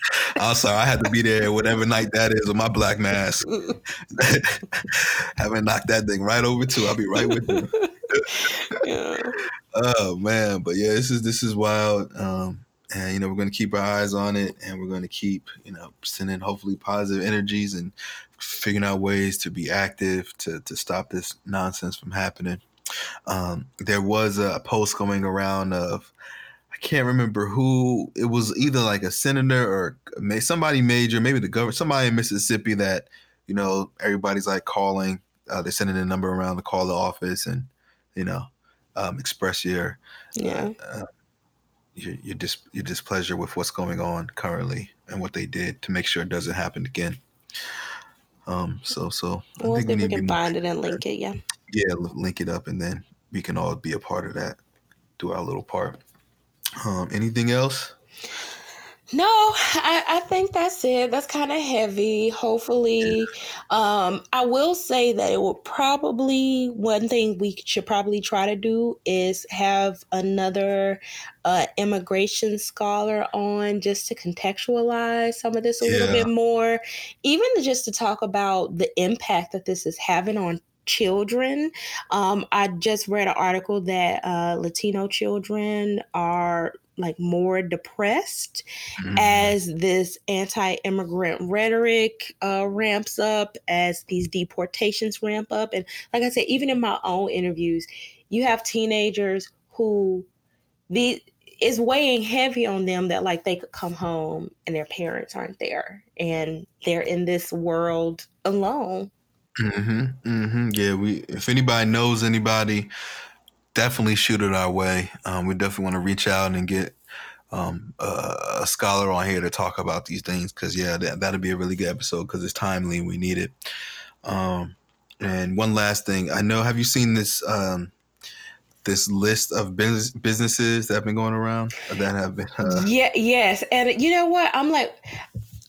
sorry, I had to be there whatever night that is with my black mask. Haven't knocked that thing right over too. I'll be right with you. yeah. Oh man, but yeah, this is this is wild. Um, and you know we're going to keep our eyes on it, and we're going to keep you know sending hopefully positive energies and figuring out ways to be active to to stop this nonsense from happening. Um, there was a post going around of can't remember who it was either like a senator or somebody major, maybe the governor, somebody in Mississippi that you know everybody's like calling. Uh, they're sending a number around to call the office and you know um, express your yeah uh, your your, dis- your displeasure with what's going on currently and what they did to make sure it doesn't happen again. Um. So so well, I think we, we can find it and link it. Yeah. Yeah, link it up, and then we can all be a part of that. Do our little part. Um, anything else? No, I, I think that's it. That's kind of heavy. Hopefully, um, I will say that it will probably one thing we should probably try to do is have another uh, immigration scholar on just to contextualize some of this a yeah. little bit more, even just to talk about the impact that this is having on children. Um, I just read an article that uh, Latino children are like more depressed mm-hmm. as this anti-immigrant rhetoric uh, ramps up, as these deportations ramp up, and like I said, even in my own interviews, you have teenagers who the is weighing heavy on them that like they could come home and their parents aren't there and they're in this world alone Mm-hmm. Mm-hmm. Yeah. We. If anybody knows anybody, definitely shoot it our way. Um, we definitely want to reach out and get um, a, a, scholar on here to talk about these things because yeah, that that'd be a really good episode because it's timely and we need it. Um, and one last thing, I know. Have you seen this? Um, this list of business businesses that have been going around that have been uh, yeah yes and you know what i'm like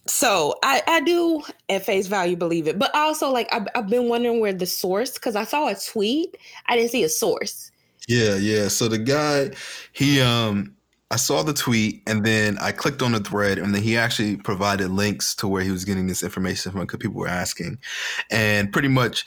so I, I do at face value believe it, but also like I've, I've been wondering where the source because I saw a tweet, I didn't see a source. Yeah, yeah. So the guy, he um, I saw the tweet and then I clicked on the thread and then he actually provided links to where he was getting this information from because people were asking, and pretty much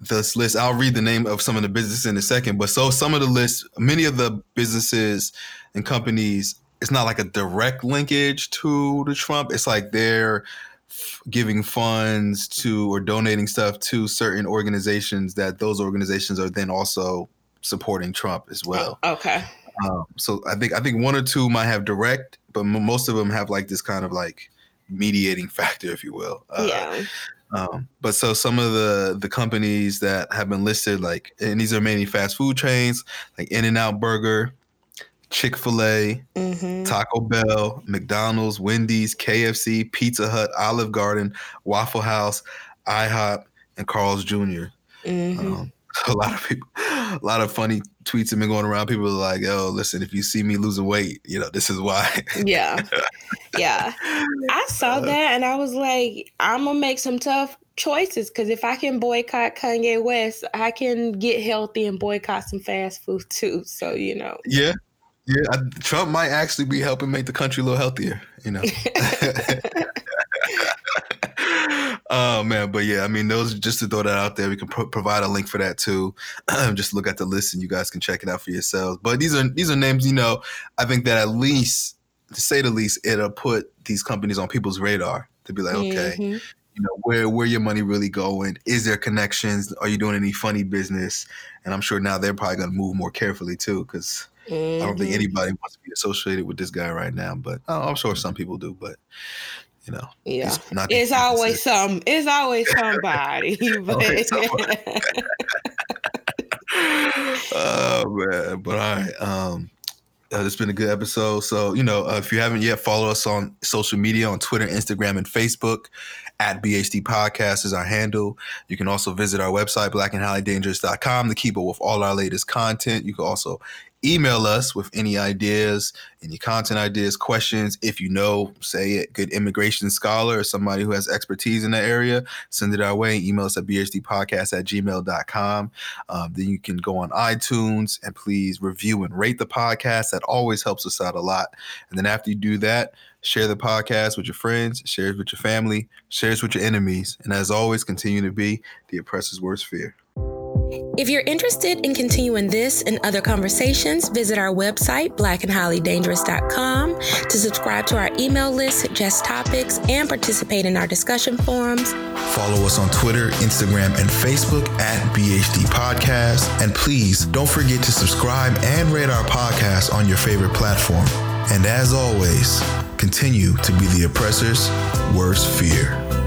this list. I'll read the name of some of the businesses in a second, but so some of the lists, many of the businesses and companies it's not like a direct linkage to the Trump. It's like they're f- giving funds to or donating stuff to certain organizations that those organizations are then also supporting Trump as well. Oh, okay. Um, so I think I think one or two might have direct, but m- most of them have like this kind of like mediating factor, if you will. Uh, yeah. Um, but so some of the the companies that have been listed, like, and these are mainly fast food chains, like In and Out Burger, Chick fil A, mm-hmm. Taco Bell, McDonald's, Wendy's, KFC, Pizza Hut, Olive Garden, Waffle House, IHOP, and Carl's junior mm-hmm. um, a lot of people, a lot of funny tweets have been going around. People are like, "Oh, listen, if you see me losing weight, you know this is why." yeah, yeah. I saw uh, that and I was like, "I'm gonna make some tough choices because if I can boycott Kanye West, I can get healthy and boycott some fast food too." So you know. Yeah, yeah, I, Trump might actually be helping make the country a little healthier, you know. oh man, but yeah, I mean, those just to throw that out there, we can pro- provide a link for that too. just look at the list and you guys can check it out for yourselves. But these are these are names, you know. I think that at least, to say the least, it'll put these companies on people's radar to be like, okay, mm-hmm. you know, where where your money really going? Is there connections? Are you doing any funny business? And I'm sure now they're probably going to move more carefully too, because Mm-hmm. I don't think mm-hmm. anybody wants to be associated with this guy right now, but oh, I'm sure some people do. But you know, yeah, it's, it's always some. It's always somebody. always oh man, but all right. Um, uh, it's been a good episode. So you know, uh, if you haven't yet, follow us on social media on Twitter, Instagram, and Facebook at BHD Podcast is our handle. You can also visit our website, blackandhighlydangerous.com, to keep up with all our latest content. You can also email us with any ideas, any content ideas, questions. If you know, say a good immigration scholar or somebody who has expertise in that area, send it our way. Email us at bhdpodcast at gmail.com. Um, then you can go on iTunes and please review and rate the podcast. That always helps us out a lot. And then after you do that, share the podcast with your friends, share it with your family, share it with your enemies. And as always, continue to be the oppressor's worst fear. If you're interested in continuing this and other conversations, visit our website, blackandhighlydangerous.com, to subscribe to our email list, suggest topics, and participate in our discussion forums. Follow us on Twitter, Instagram, and Facebook at BHD Podcast. And please don't forget to subscribe and rate our podcast on your favorite platform. And as always, continue to be the oppressor's worst fear.